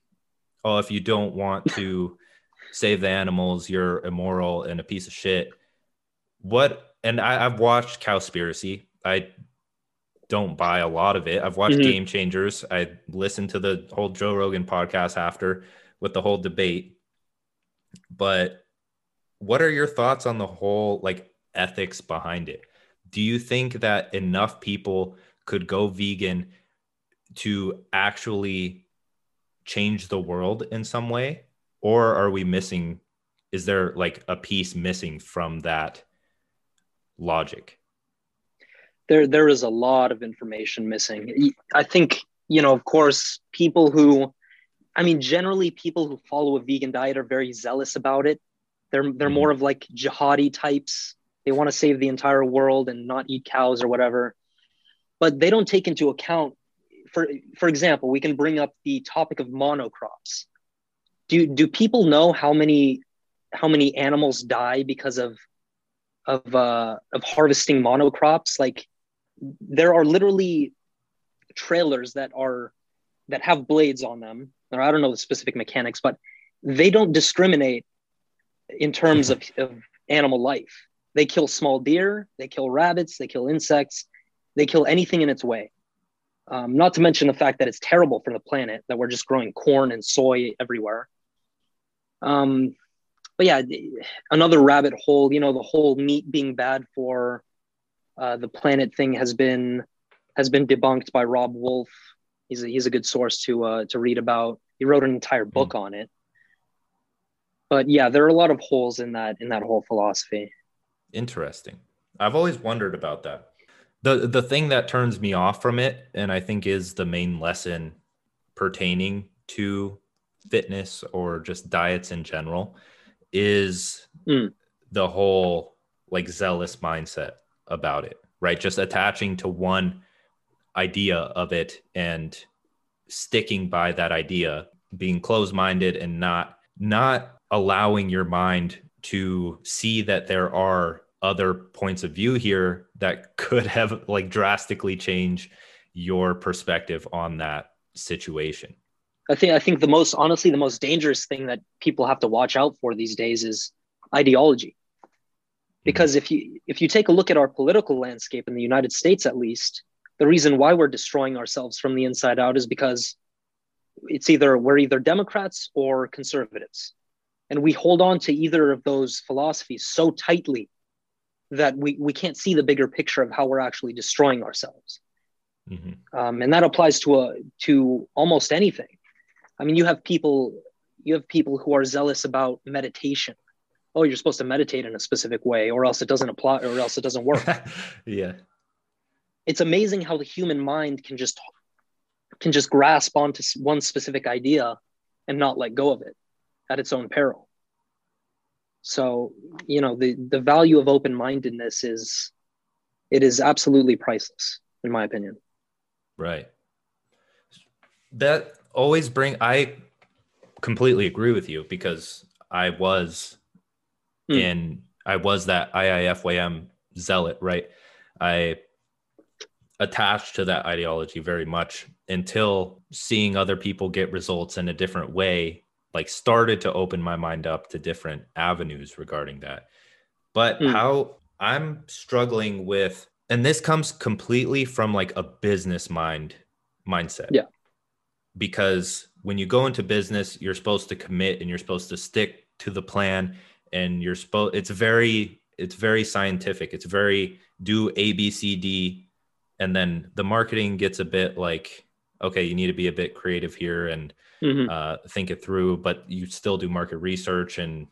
oh, if you don't want to save the animals, you're immoral and a piece of shit. What? And I, I've watched Cowspiracy. I don't buy a lot of it. I've watched Mhm. Game Changers. I listened to the whole Joe Rogan podcast after with the whole debate. But what are your thoughts on the whole like ethics behind it? Do you think that enough people could go vegan to actually change the world in some way? Or are we missing? Is there like a piece missing from that logic? There there is a lot of information missing. I think, you know, of course, people who I mean, generally people who follow a vegan diet are very zealous about it. They're they're Mhm. more of like jihadi types. They want to save the entire world and not eat cows or whatever. But they don't take into account for for example, we can bring up the topic of monocrops. Do do people know how many how many animals die because of of uh of harvesting monocrops? Like there are literally trailers that are that have blades on them. Or i don't know the specific mechanics but they don't discriminate in terms of, of animal life. They kill small deer they kill rabbits they kill insects they kill anything in its way. Um, not to mention the fact that it's terrible for the planet that we're just growing corn and soy everywhere. Um, but yeah another rabbit hole you know the whole meat being bad for uh, the planet thing has been has been debunked by Robb Wolf. He's a, he's a good source to uh, to read about. He wrote an entire book on it. But yeah, there are a lot of holes in that in that whole philosophy. Interesting. I've always wondered about that. The the thing that turns me off from it, and I think is the main lesson pertaining to fitness or just diets in general, is Mm. the whole like zealous mindset about it, right? Just attaching to one idea of it and sticking by that idea, being closed-minded and not not allowing your mind to see that there are other points of view here that could have like drastically change your perspective on that situation. I think I think the most honestly the most dangerous thing that people have to watch out for these days is ideology. Because if you if you take a look at our political landscape in the United States at least, the reason why we're destroying ourselves from the inside out is because it's either we're either Democrats or conservatives. And we hold on to either of those philosophies so tightly that we, we can't see the bigger picture of how we're actually destroying ourselves. Mhm. Um, and that applies to a to almost anything. I mean, you have people you have people who are zealous about meditation. Oh, you're supposed to meditate in a specific way, or else it doesn't apply, or else it doesn't work. [LAUGHS] yeah. it's amazing how the human mind can just can just grasp onto one specific idea and not let go of it at its own peril so you know the the value of open-mindedness is it is absolutely priceless in my opinion Right. That always bring I completely agree with you because I was Hmm. in I was that IIFYM zealot, right? I attached to that ideology very much until seeing other people get results in a different way like started to open my mind up to different avenues regarding that. But Hmm. how I'm struggling with and this comes completely from like a business mind mindset. Yeah. Because when you go into business, you're supposed to commit and you're supposed to stick to the plan and you're supposed it's very it's very scientific. It's very do A B C D and then the marketing gets a bit like okay you need to be a bit creative here and Mhm. uh, think it through but you still do market research and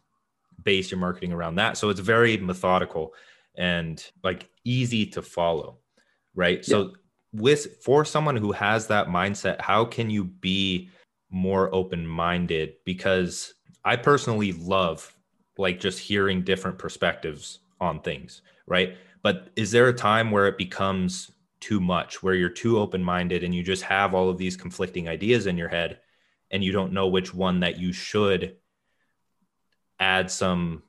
base your marketing around that so it's very methodical and like easy to follow right so with for someone who has that mindset how can you be more open minded because i personally love like just hearing different perspectives on things right? But is there a time where it becomes too much where you're too open minded and you just have all of these conflicting ideas in your head and you don't know which one that you should add some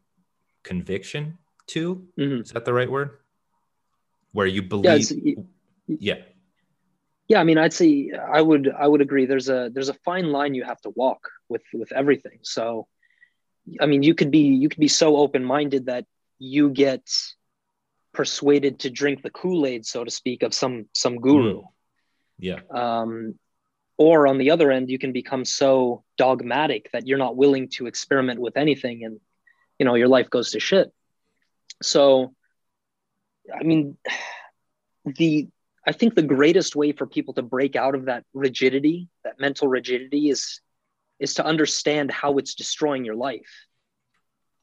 conviction to? Mhm. is that the right word? Where you believe it's- yeah. Yeah i mean i'd say i would i would agree. There's a there's a fine line you have to walk with with everything. So i mean you could be you could be so open-minded that you get persuaded to drink the kool-aid so to speak of some some guru. Yeah. Um, or on the other end you can become so dogmatic that you're not willing to experiment with anything and you know your life goes to shit. So i mean [SIGHS] the i think the greatest way for people to break out of that rigidity that mental rigidity is is to understand how it's destroying your life.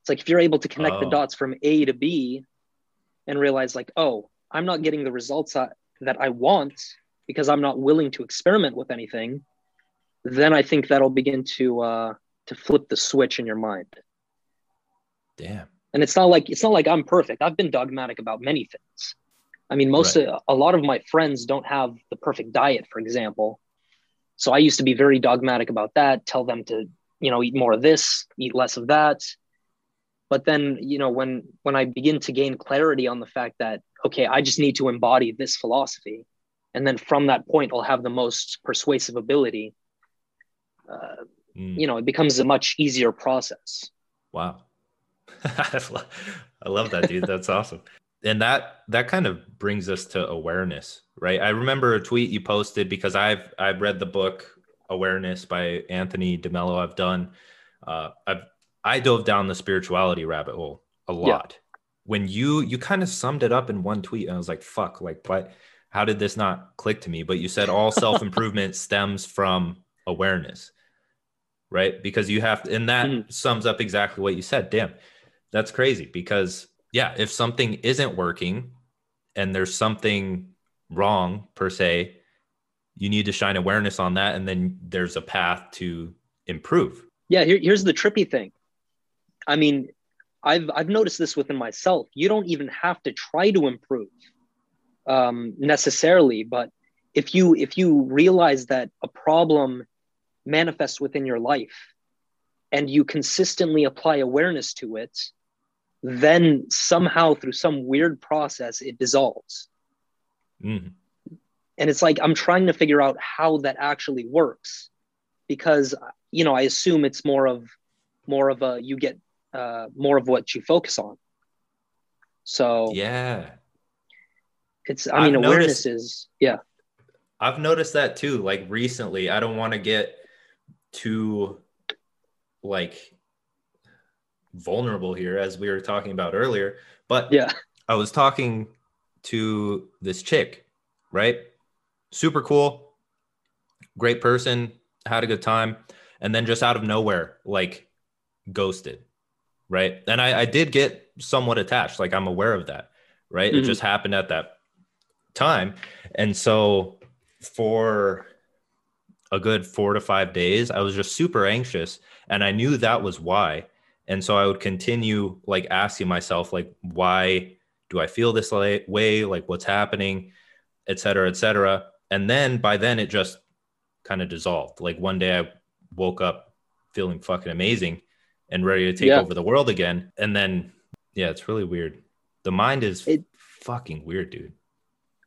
It's like if you're able to connect the Oh. dots from a to b and realize like oh i'm not getting the results that, that i want because i'm not willing to experiment with anything then i think that'll begin to uh to flip the switch in your mind. Damn. And it's not like it's not like i'm perfect. I've been dogmatic about many things. I mean most Right. of, a lot of my friends don't have the perfect diet for example so i used to be very dogmatic about that tell them to you know eat more of this eat less of that but then you know when when i begin to gain clarity on the fact that okay i just need to embody this philosophy and then from that point i'll have the most persuasive ability uh, Mm. you know it becomes a much easier process Wow. [LAUGHS] I I love that, dude. That's awesome. And that that kind of brings us to awareness, right? I remember a tweet you posted because I've I've read the book Awareness by Anthony DeMello. I've done uh I've I dove down the spirituality rabbit hole a Yeah. lot. When you you kind of summed it up in one tweet and I was like, fuck, like what how did this not click to me? But you said all [LAUGHS] self-improvement stems from awareness right? Because you have, and that Mhm. sums up exactly what you said. Damn, that's crazy. Because yeah, if something isn't working and there's something wrong per se, you need to shine awareness on that, and then there's a path to improve. Yeah, here, here's the trippy thing. I mean, I've I've noticed this within myself. You don't even have to try to improve um, necessarily, but if you if you realize that a problem manifests within your life and you consistently apply awareness to it, then somehow through some weird process it dissolves. Mhm. and it's like i'm trying to figure out how that actually works because you know i assume it's more of more of a you get uh, more of what you focus on so Yeah, it's i mean I've awareness noticed- is yeah I've noticed that too. Like recently, I don't want to get too like vulnerable here, as we were talking about earlier, but yeah I was talking to this chick, right? Super cool, great person, had a good time, and then just out of nowhere, like ghosted, right? And I, I did get somewhat attached, like I'm aware of that, right? It Mhm. just happened at that time. And so for a good four to five days, I was just super anxious. And I knew that was why. And so I would continue like asking myself, like, why do I feel this way? Like, what's happening, et cetera, et cetera. And then by then it just kind of dissolved. Like one day I woke up feeling fucking amazing and ready to take Yeah. over the world again. And then, yeah, it's really weird. The mind is It- fucking weird, dude.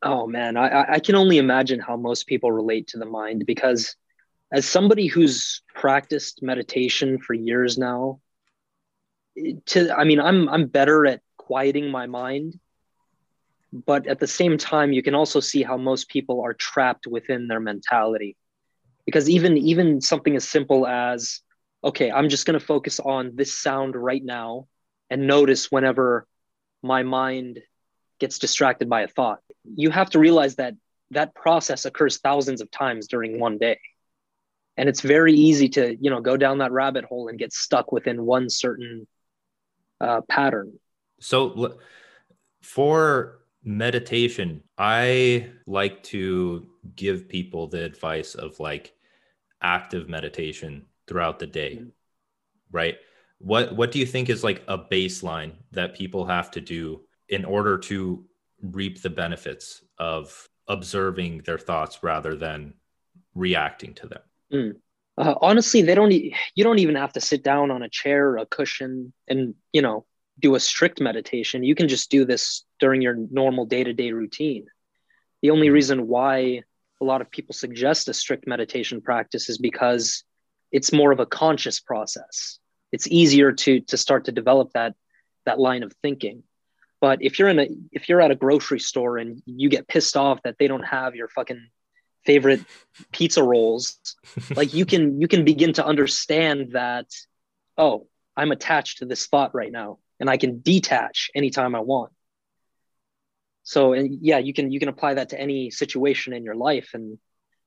oh man I, I- I can only imagine how most people relate to the mind because as somebody who's practiced meditation for years now to i mean i'm i'm better at quieting my mind but at the same time you can also see how most people are trapped within their mentality because even even something as simple as okay i'm just going to focus on this sound right now and notice whenever my mind gets distracted by a thought. You have to realize that that process occurs thousands of times during one day. And it's very easy to, you know, go down that rabbit hole and get stuck within one certain uh, pattern. So for meditation, I like to give people the advice of like active meditation throughout the day. Mm-hmm. Right? What what do you think is like a baseline that people have to do in order to reap the benefits of observing their thoughts rather than reacting to them? Mm. Uh, honestly, they don't. E- you don't even have to sit down on a chair or a cushion and you know do a strict meditation. You can just do this during your normal day to day routine. The only reason why a lot of people suggest a strict meditation practice is because it's more of a conscious process. It's easier to to start to develop that that line of thinking. But if you're in a if you're at a grocery store and you get pissed off that they don't have your fucking favorite pizza rolls, [LAUGHS] like you can you can begin to understand that oh, I'm attached to this thought right now and I can detach anytime I want. So and yeah, you can you can apply that to any situation in your life and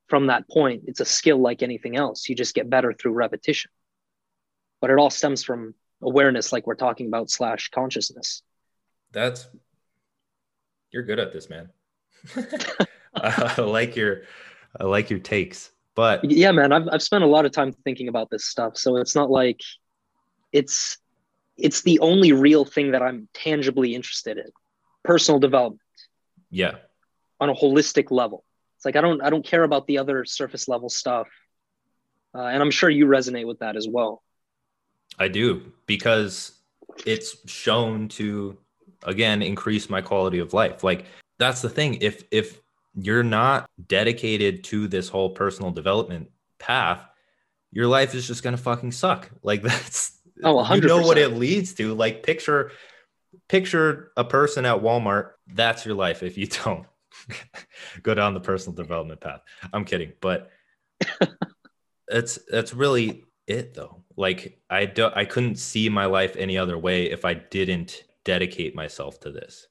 from that point it's a skill like anything else. You just get better through repetition. But it all stems from awareness like we're talking about slash consciousness. That's you're good at this, man. [LAUGHS] [LAUGHS] [LAUGHS] I like your I like your takes. But yeah, man, I've I've spent a lot of time thinking about this stuff. So it's not like it's it's the only real thing that I'm tangibly interested in. Personal development. Yeah. On a holistic level. It's like I don't I don't care about the other surface level stuff. Uh, and I'm sure you resonate with that as well. I do because it's shown to again increase my quality of life. Like that's the thing. If if you're not dedicated to this whole personal development path, your life is just gonna fucking suck. Like [LAUGHS] that's Oh, 100%. you know what it leads to. Like picture picture a person at Walmart. That's your life if you don't [LAUGHS] go down the personal development path. I'm kidding, but [LAUGHS] it's that's really it though. Like I don't I couldn't see my life any other way if I didn't dedicate myself to this.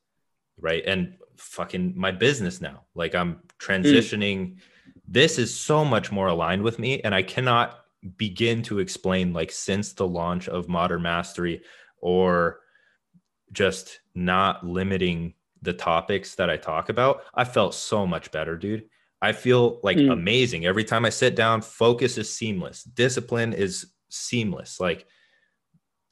Right. And fucking my business now. Like I'm transitioning. Mm. This is so much more aligned with me. And I cannot begin to explain like since the launch of modern mastery or just not limiting the topics that I talk about, I felt so much better, dude. I feel like mm. amazing every time I sit down. Focus is seamless, discipline is seamless. Like,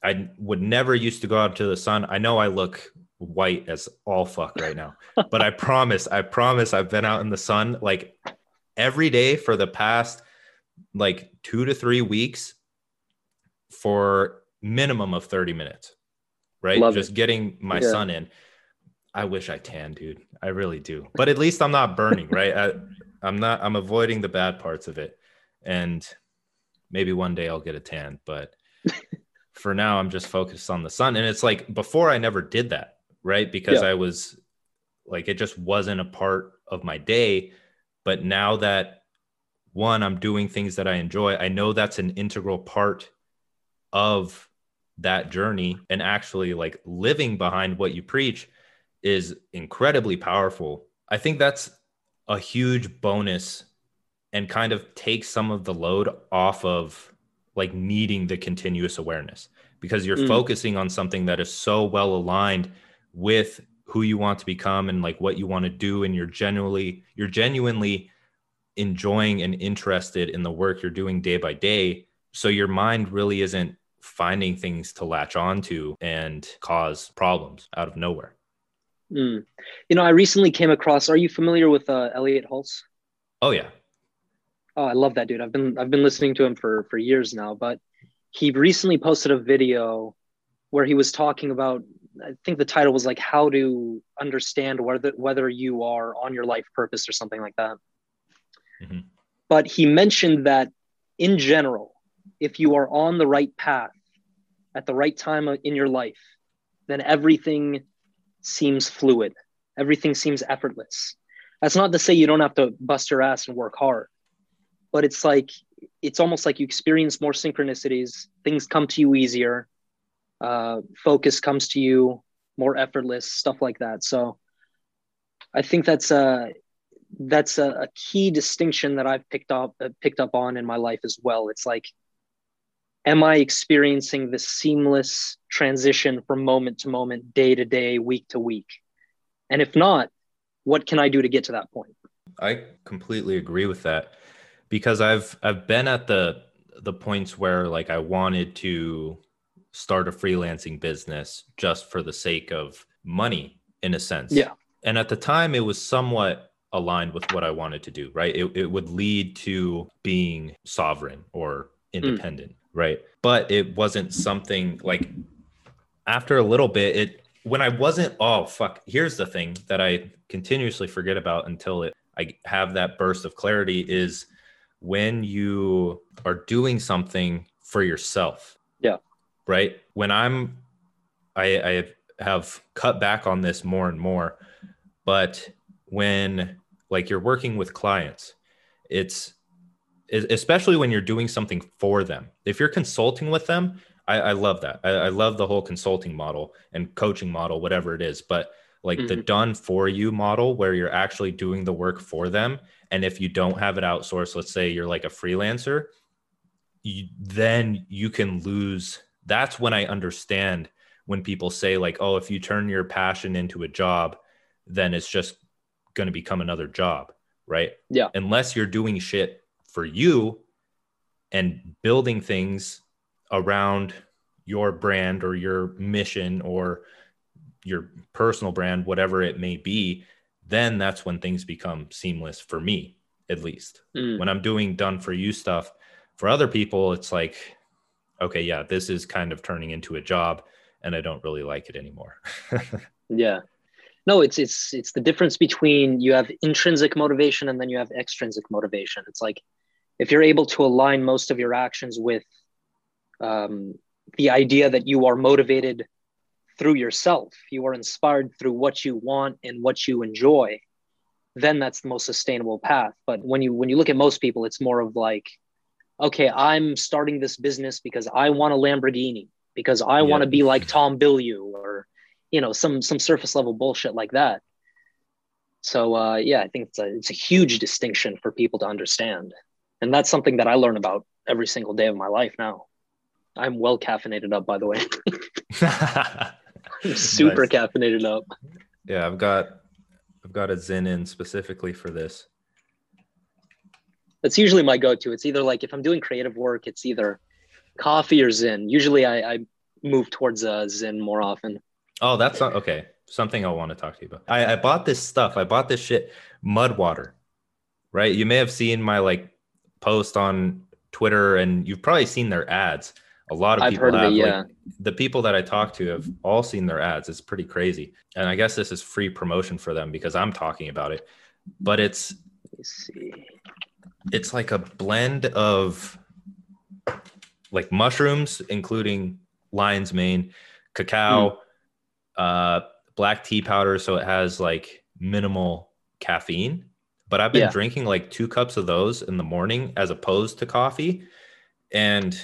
I would never used to go out to the sun. I know I look white as all fuck right now, but I promise, I promise I've been out in the sun like every day for the past like two to three weeks for minimum of 30 minutes, right? Love Just it. getting my yeah. sun in. I wish I tan, dude. I really do. But at least I'm not burning, right? I, I'm not, I'm avoiding the bad parts of it. And maybe one day I'll get a tan, but [LAUGHS] for now I'm just focused on the sun. And it's like before I never did that, right? Because yeah. I was like, it just wasn't a part of my day. But now that one i'm doing things that i enjoy i know that's an integral part of that journey and actually like living behind what you preach is incredibly powerful i think that's a huge bonus and kind of takes some of the load off of like needing the continuous awareness because you're mm. focusing on something that is so well aligned with who you want to become and like what you want to do and you're genuinely you're genuinely enjoying and interested in the work you're doing day by day. So your mind really isn't finding things to latch onto and cause problems out of nowhere. Mm. You know, I recently came across. Are you familiar with uh, Elliott Hulse? Oh yeah. Oh, I love that dude. I've been I've been listening to him for for years now. But he recently posted a video where he was talking about. I think the title was like "How to Understand whether whether you are on your life purpose" or something like that. Mm-hmm. But he mentioned that in general, if you are on the right path at the right time in your life, then everything seems fluid. Everything seems effortless. That's not to say you don't have to bust your ass and work hard, but it's like, it's almost like you experience more synchronicities, things come to you easier, uh, focus comes to you more effortless, stuff like that. So I think that's a that's a, a key distinction that I've picked up uh, picked up on in my life as well. It's like, am I experiencing this seamless transition from moment to moment, day to day, week to week? And if not, what can I do to get to that point? I completely agree with that because I've I've been at the the points where like I wanted to start a freelancing business just for the sake of money in a sense. Yeah. And at the time it was somewhat aligned with what I wanted to do, right? It, it would lead to being sovereign or independent, mm. right? But it wasn't something like after a little bit, it when I wasn't, oh fuck, here's the thing that I continuously forget about until it I have that burst of clarity is when you are doing something for yourself. Yeah. Right. When I'm I, I have cut back on this more and more, but when like you're working with clients, it's especially when you're doing something for them. If you're consulting with them, I, I love that. I, I, love the whole consulting model and coaching model, whatever it is. But like mm-hmm. the done for you model, where you're actually doing the work for them, and if you don't have it outsourced, let's say you're like a freelancer, you, then you can lose. That's when I understand when people say like, oh, if you turn your passion into a job, then it's just going to become another job, right? Yeah. Unless you're doing shit for you and building things around your brand or your mission or your personal brand, whatever it may be, then that's when things become seamless for me, at least. Mm. When I'm doing done for you stuff for other people, it's like, okay, yeah, this is kind of turning into a job and I don't really like it anymore. [LAUGHS] yeah. No it's it's it's the difference between you have intrinsic motivation and then you have extrinsic motivation. It's like if you're able to align most of your actions with um, the idea that you are motivated through yourself you are inspired through what you want and what you enjoy then that's the most sustainable path. But when you when you look at most people it's more of like okay i'm starting this business because i want a lamborghini because i want to be like tom bilyeu or you know some some surface level bullshit like that. So uh, yeah i think it's a it's a huge distinction for people to understand. And that's something that i learn about every single day of my life now. I'm well caffeinated up by the way. I'm [LAUGHS] [LAUGHS] super nice. caffeinated up. Yeah i've got i've got a Zyn in specifically for this that's usually my go-to it's either like if i'm doing creative work it's either coffee or Zyn usually i, I move towards uh, Zyn more often Oh, that's not okay. Something I want to talk to you about. I, I bought this stuff. I bought this shit, mud water, right? You may have seen my like post on Twitter, and you've probably seen their ads. A lot of I've people have. It, yeah. Like, the people that I talk to have all seen their ads. It's pretty crazy, and I guess this is free promotion for them because I'm talking about it. But it's it's like a blend of like mushrooms, including lion's mane, cacao. Mm uh, black tea powder, so it has like minimal caffeine. But I've been yeah. drinking like two cups of those in the morning as opposed to coffee, and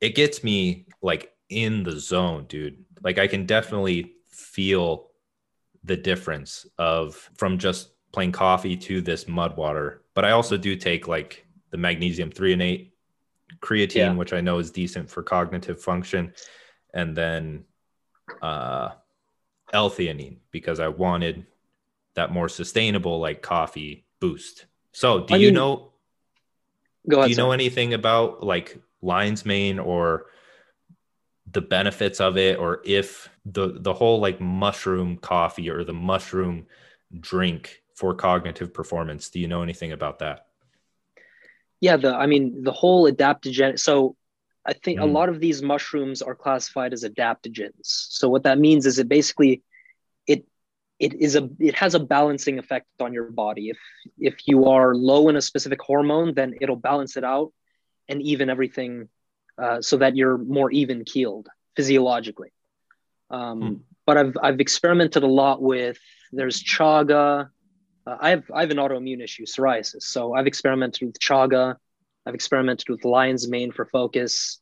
it gets me like in the zone, dude. Like I can definitely feel the difference of from just plain coffee to this mud water. But I also do take like the magnesium threonate, creatine, yeah. which I know is decent for cognitive function, and then uh L-theanine because I wanted that more sustainable like coffee boost. So, do I you mean, know? Go ahead. Do you know anything about like lion's mane or the benefits of it, or if the the whole like mushroom coffee or the mushroom drink for cognitive performance? Do you know anything about that? Yeah, the I mean the whole adaptogen. So I think mm. a lot of these mushrooms are classified as adaptogens. So what that means is it basically it it is a it has a balancing effect on your body. If if you are low in a specific hormone, then it'll balance it out and even everything uh, so that you're more even keeled physiologically. Um, mm. But I've I've experimented a lot with there's chaga. Uh, I have I have an autoimmune issue, psoriasis. So I've experimented with chaga I've experimented with lion's mane for focus.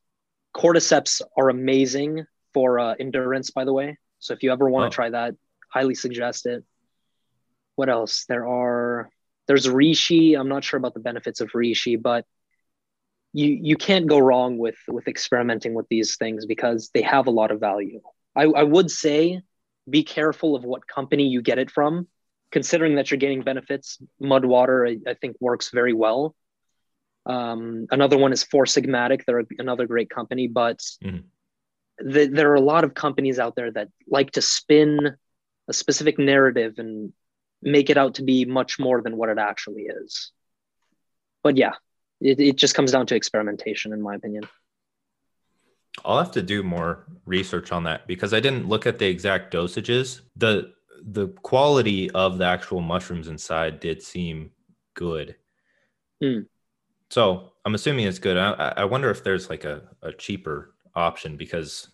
Cordyceps are amazing for uh, endurance, by the way. So if you ever want to oh. try that, highly suggest it. what else? There are there's reishi. I'm not sure about the benefits of reishi, but you you can't go wrong with with experimenting with these things because they have a lot of value. I, I would say be careful of what company you get it from, considering that you're getting benefits. Mudwater, I, I think, works very well. Um, another one is Four Sigmatic. They're another great company, but mm-hmm. the, there are a lot of companies out there that like to spin a specific narrative and make it out to be much more than what it actually is. But yeah, it, it just comes down to experimentation, in my opinion. I'll have to do more research on that because I didn't look at the exact dosages. The the quality of the actual mushrooms inside did seem good. Mm. So I'm assuming it's good. I, I wonder if there's like a, a cheaper option because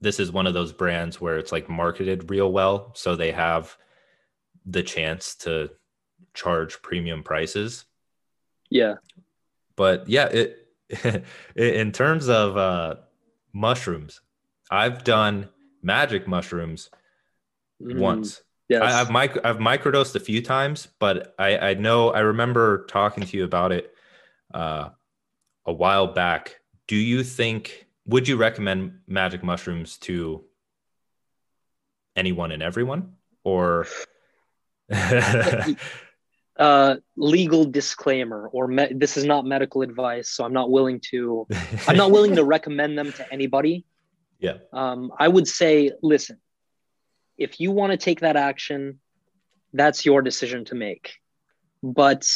this is one of those brands where it's like marketed real well. So they have the chance to charge premium prices. Yeah. But yeah, it [LAUGHS] in terms of uh, mushrooms, I've done magic mushrooms mm, once. Yes. I, have mic- I've microdosed a few times, but I, I know I remember talking to you about it uh, a while back. Do you think would you recommend magic mushrooms to anyone and everyone, or? [LAUGHS] uh, legal disclaimer or me- this is not medical advice so i'm not willing to i'm not willing to [LAUGHS] recommend them to anybody yeah um, i would say listen if you want to take that action that's your decision to make but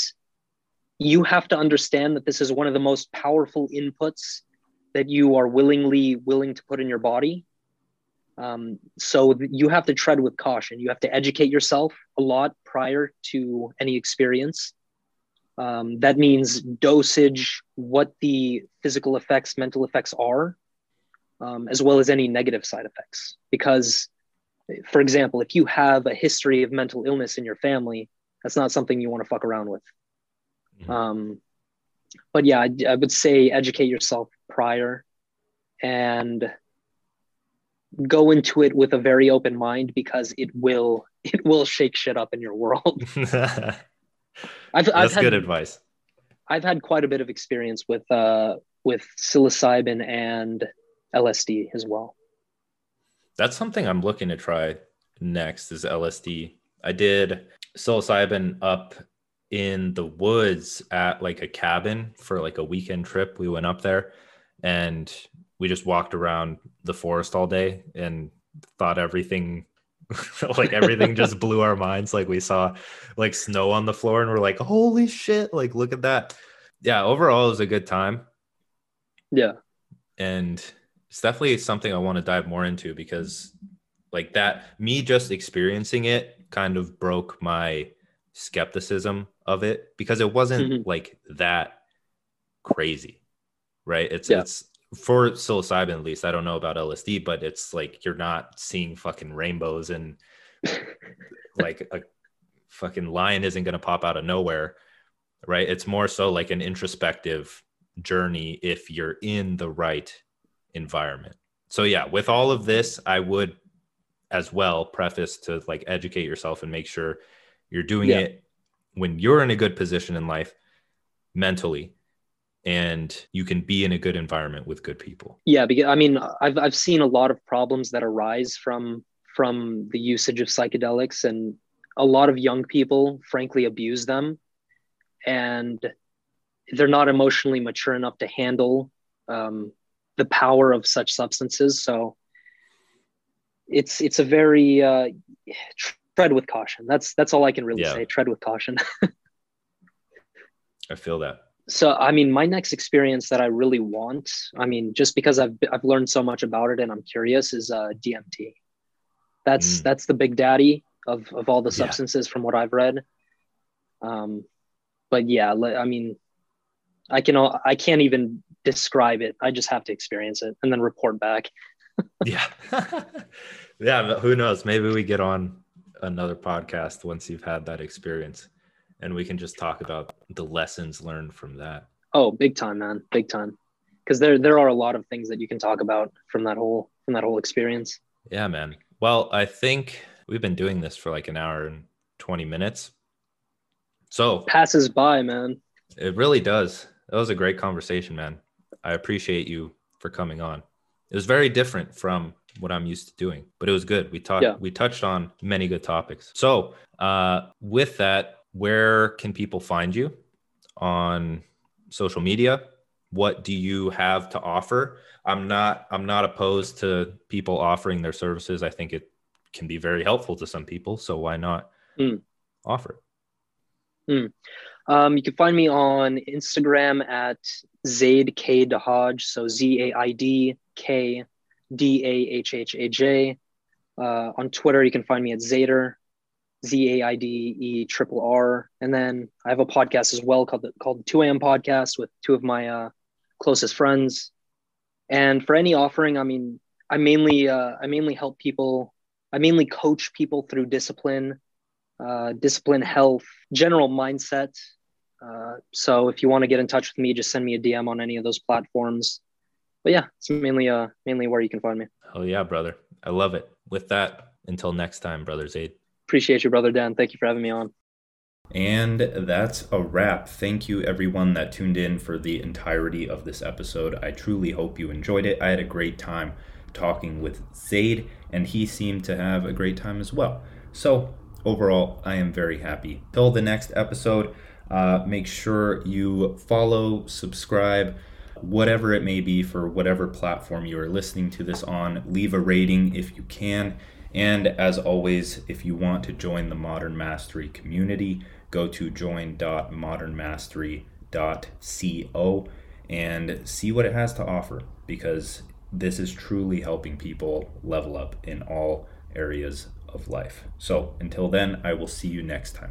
you have to understand that this is one of the most powerful inputs that you are willingly willing to put in your body um, so you have to tread with caution. You have to educate yourself a lot prior to any experience. Um, that means dosage, what the physical effects, mental effects are, um, as well as any negative side effects. Because, for example, if you have a history of mental illness in your family, that's not something you want to fuck around with. Mm-hmm. Um, but yeah, I, I would say educate yourself prior and go into it with a very open mind because it will [LAUGHS] it will shake shit up in your world. [LAUGHS] I've, That's I've had, good advice. I've had quite a bit of experience with uh with psilocybin and LSD as well. That's something I'm looking to try next is LSD. I did psilocybin up in the woods at like a cabin for like a weekend trip. We went up there and we just walked around the forest all day and thought everything [LAUGHS] like everything just [LAUGHS] blew our minds like we saw like snow on the floor and we're like holy shit like look at that yeah overall it was a good time yeah and it's definitely something i want to dive more into because like that me just experiencing it kind of broke my skepticism of it because it wasn't mm-hmm. like that crazy right it's yeah. it's for psilocybin at least i don't know about lsd but it's like you're not seeing fucking rainbows and [LAUGHS] like a fucking lion isn't going to pop out of nowhere right it's more so like an introspective journey if you're in the right environment so yeah with all of this i would as well preface to like educate yourself and make sure you're doing yeah. it when you're in a good position in life mentally and you can be in a good environment with good people. Yeah, because I mean, I've I've seen a lot of problems that arise from from the usage of psychedelics, and a lot of young people, frankly, abuse them, and they're not emotionally mature enough to handle um, the power of such substances. So it's it's a very uh, tread with caution. That's that's all I can really yeah. say. Tread with caution. [LAUGHS] I feel that so i mean my next experience that i really want i mean just because i've i've learned so much about it and i'm curious is uh, dmt that's mm. that's the big daddy of of all the substances yeah. from what i've read um but yeah i mean i can i can't even describe it i just have to experience it and then report back [LAUGHS] yeah [LAUGHS] yeah but who knows maybe we get on another podcast once you've had that experience and we can just talk about the lessons learned from that. Oh, big time, man, big time. Because there there are a lot of things that you can talk about from that whole from that whole experience. Yeah, man. Well, I think we've been doing this for like an hour and 20 minutes. So passes by, man. It really does. That was a great conversation, man. I appreciate you for coming on. It was very different from what I'm used to doing, but it was good. We talked, yeah. we touched on many good topics. So, uh, with that, where can people find you on social media? What do you have to offer? I'm not, I'm not opposed to people offering their services. I think it can be very helpful to some people. So why not mm. offer? Mm. Um, you can find me on Instagram at Zaid K Dahhaj. So Z A I D K D A H H A J. Uh, on Twitter, you can find me at Zaider, Z A I D E triple R. And then I have a podcast as well called the, called 2 a.m. podcast with two of my uh, closest friends. And for any offering, I mean, I mainly uh, I mainly help people. I mainly coach people through discipline, uh, discipline, health, general mindset. Uh, so if you want to get in touch with me, just send me a DM on any of those platforms. But yeah, it's mainly uh mainly where you can find me. Oh yeah, brother. I love it. With that, until next time, brother Zaid. Appreciate you, brother Dan. Thank you for having me on. And that's a wrap. Thank you, everyone that tuned in for the entirety of this episode. I truly hope you enjoyed it. I had a great time talking with Zaid, and he seemed to have a great time as well. So, overall, I am very happy. Till the next episode, uh, make sure you follow, subscribe, whatever it may be for whatever platform you are listening to this on. Leave a rating if you can. And as always, if you want to join the Modern Mastery community, go to join.modernmastery.co and see what it has to offer because this is truly helping people level up in all areas of life. So until then, I will see you next time.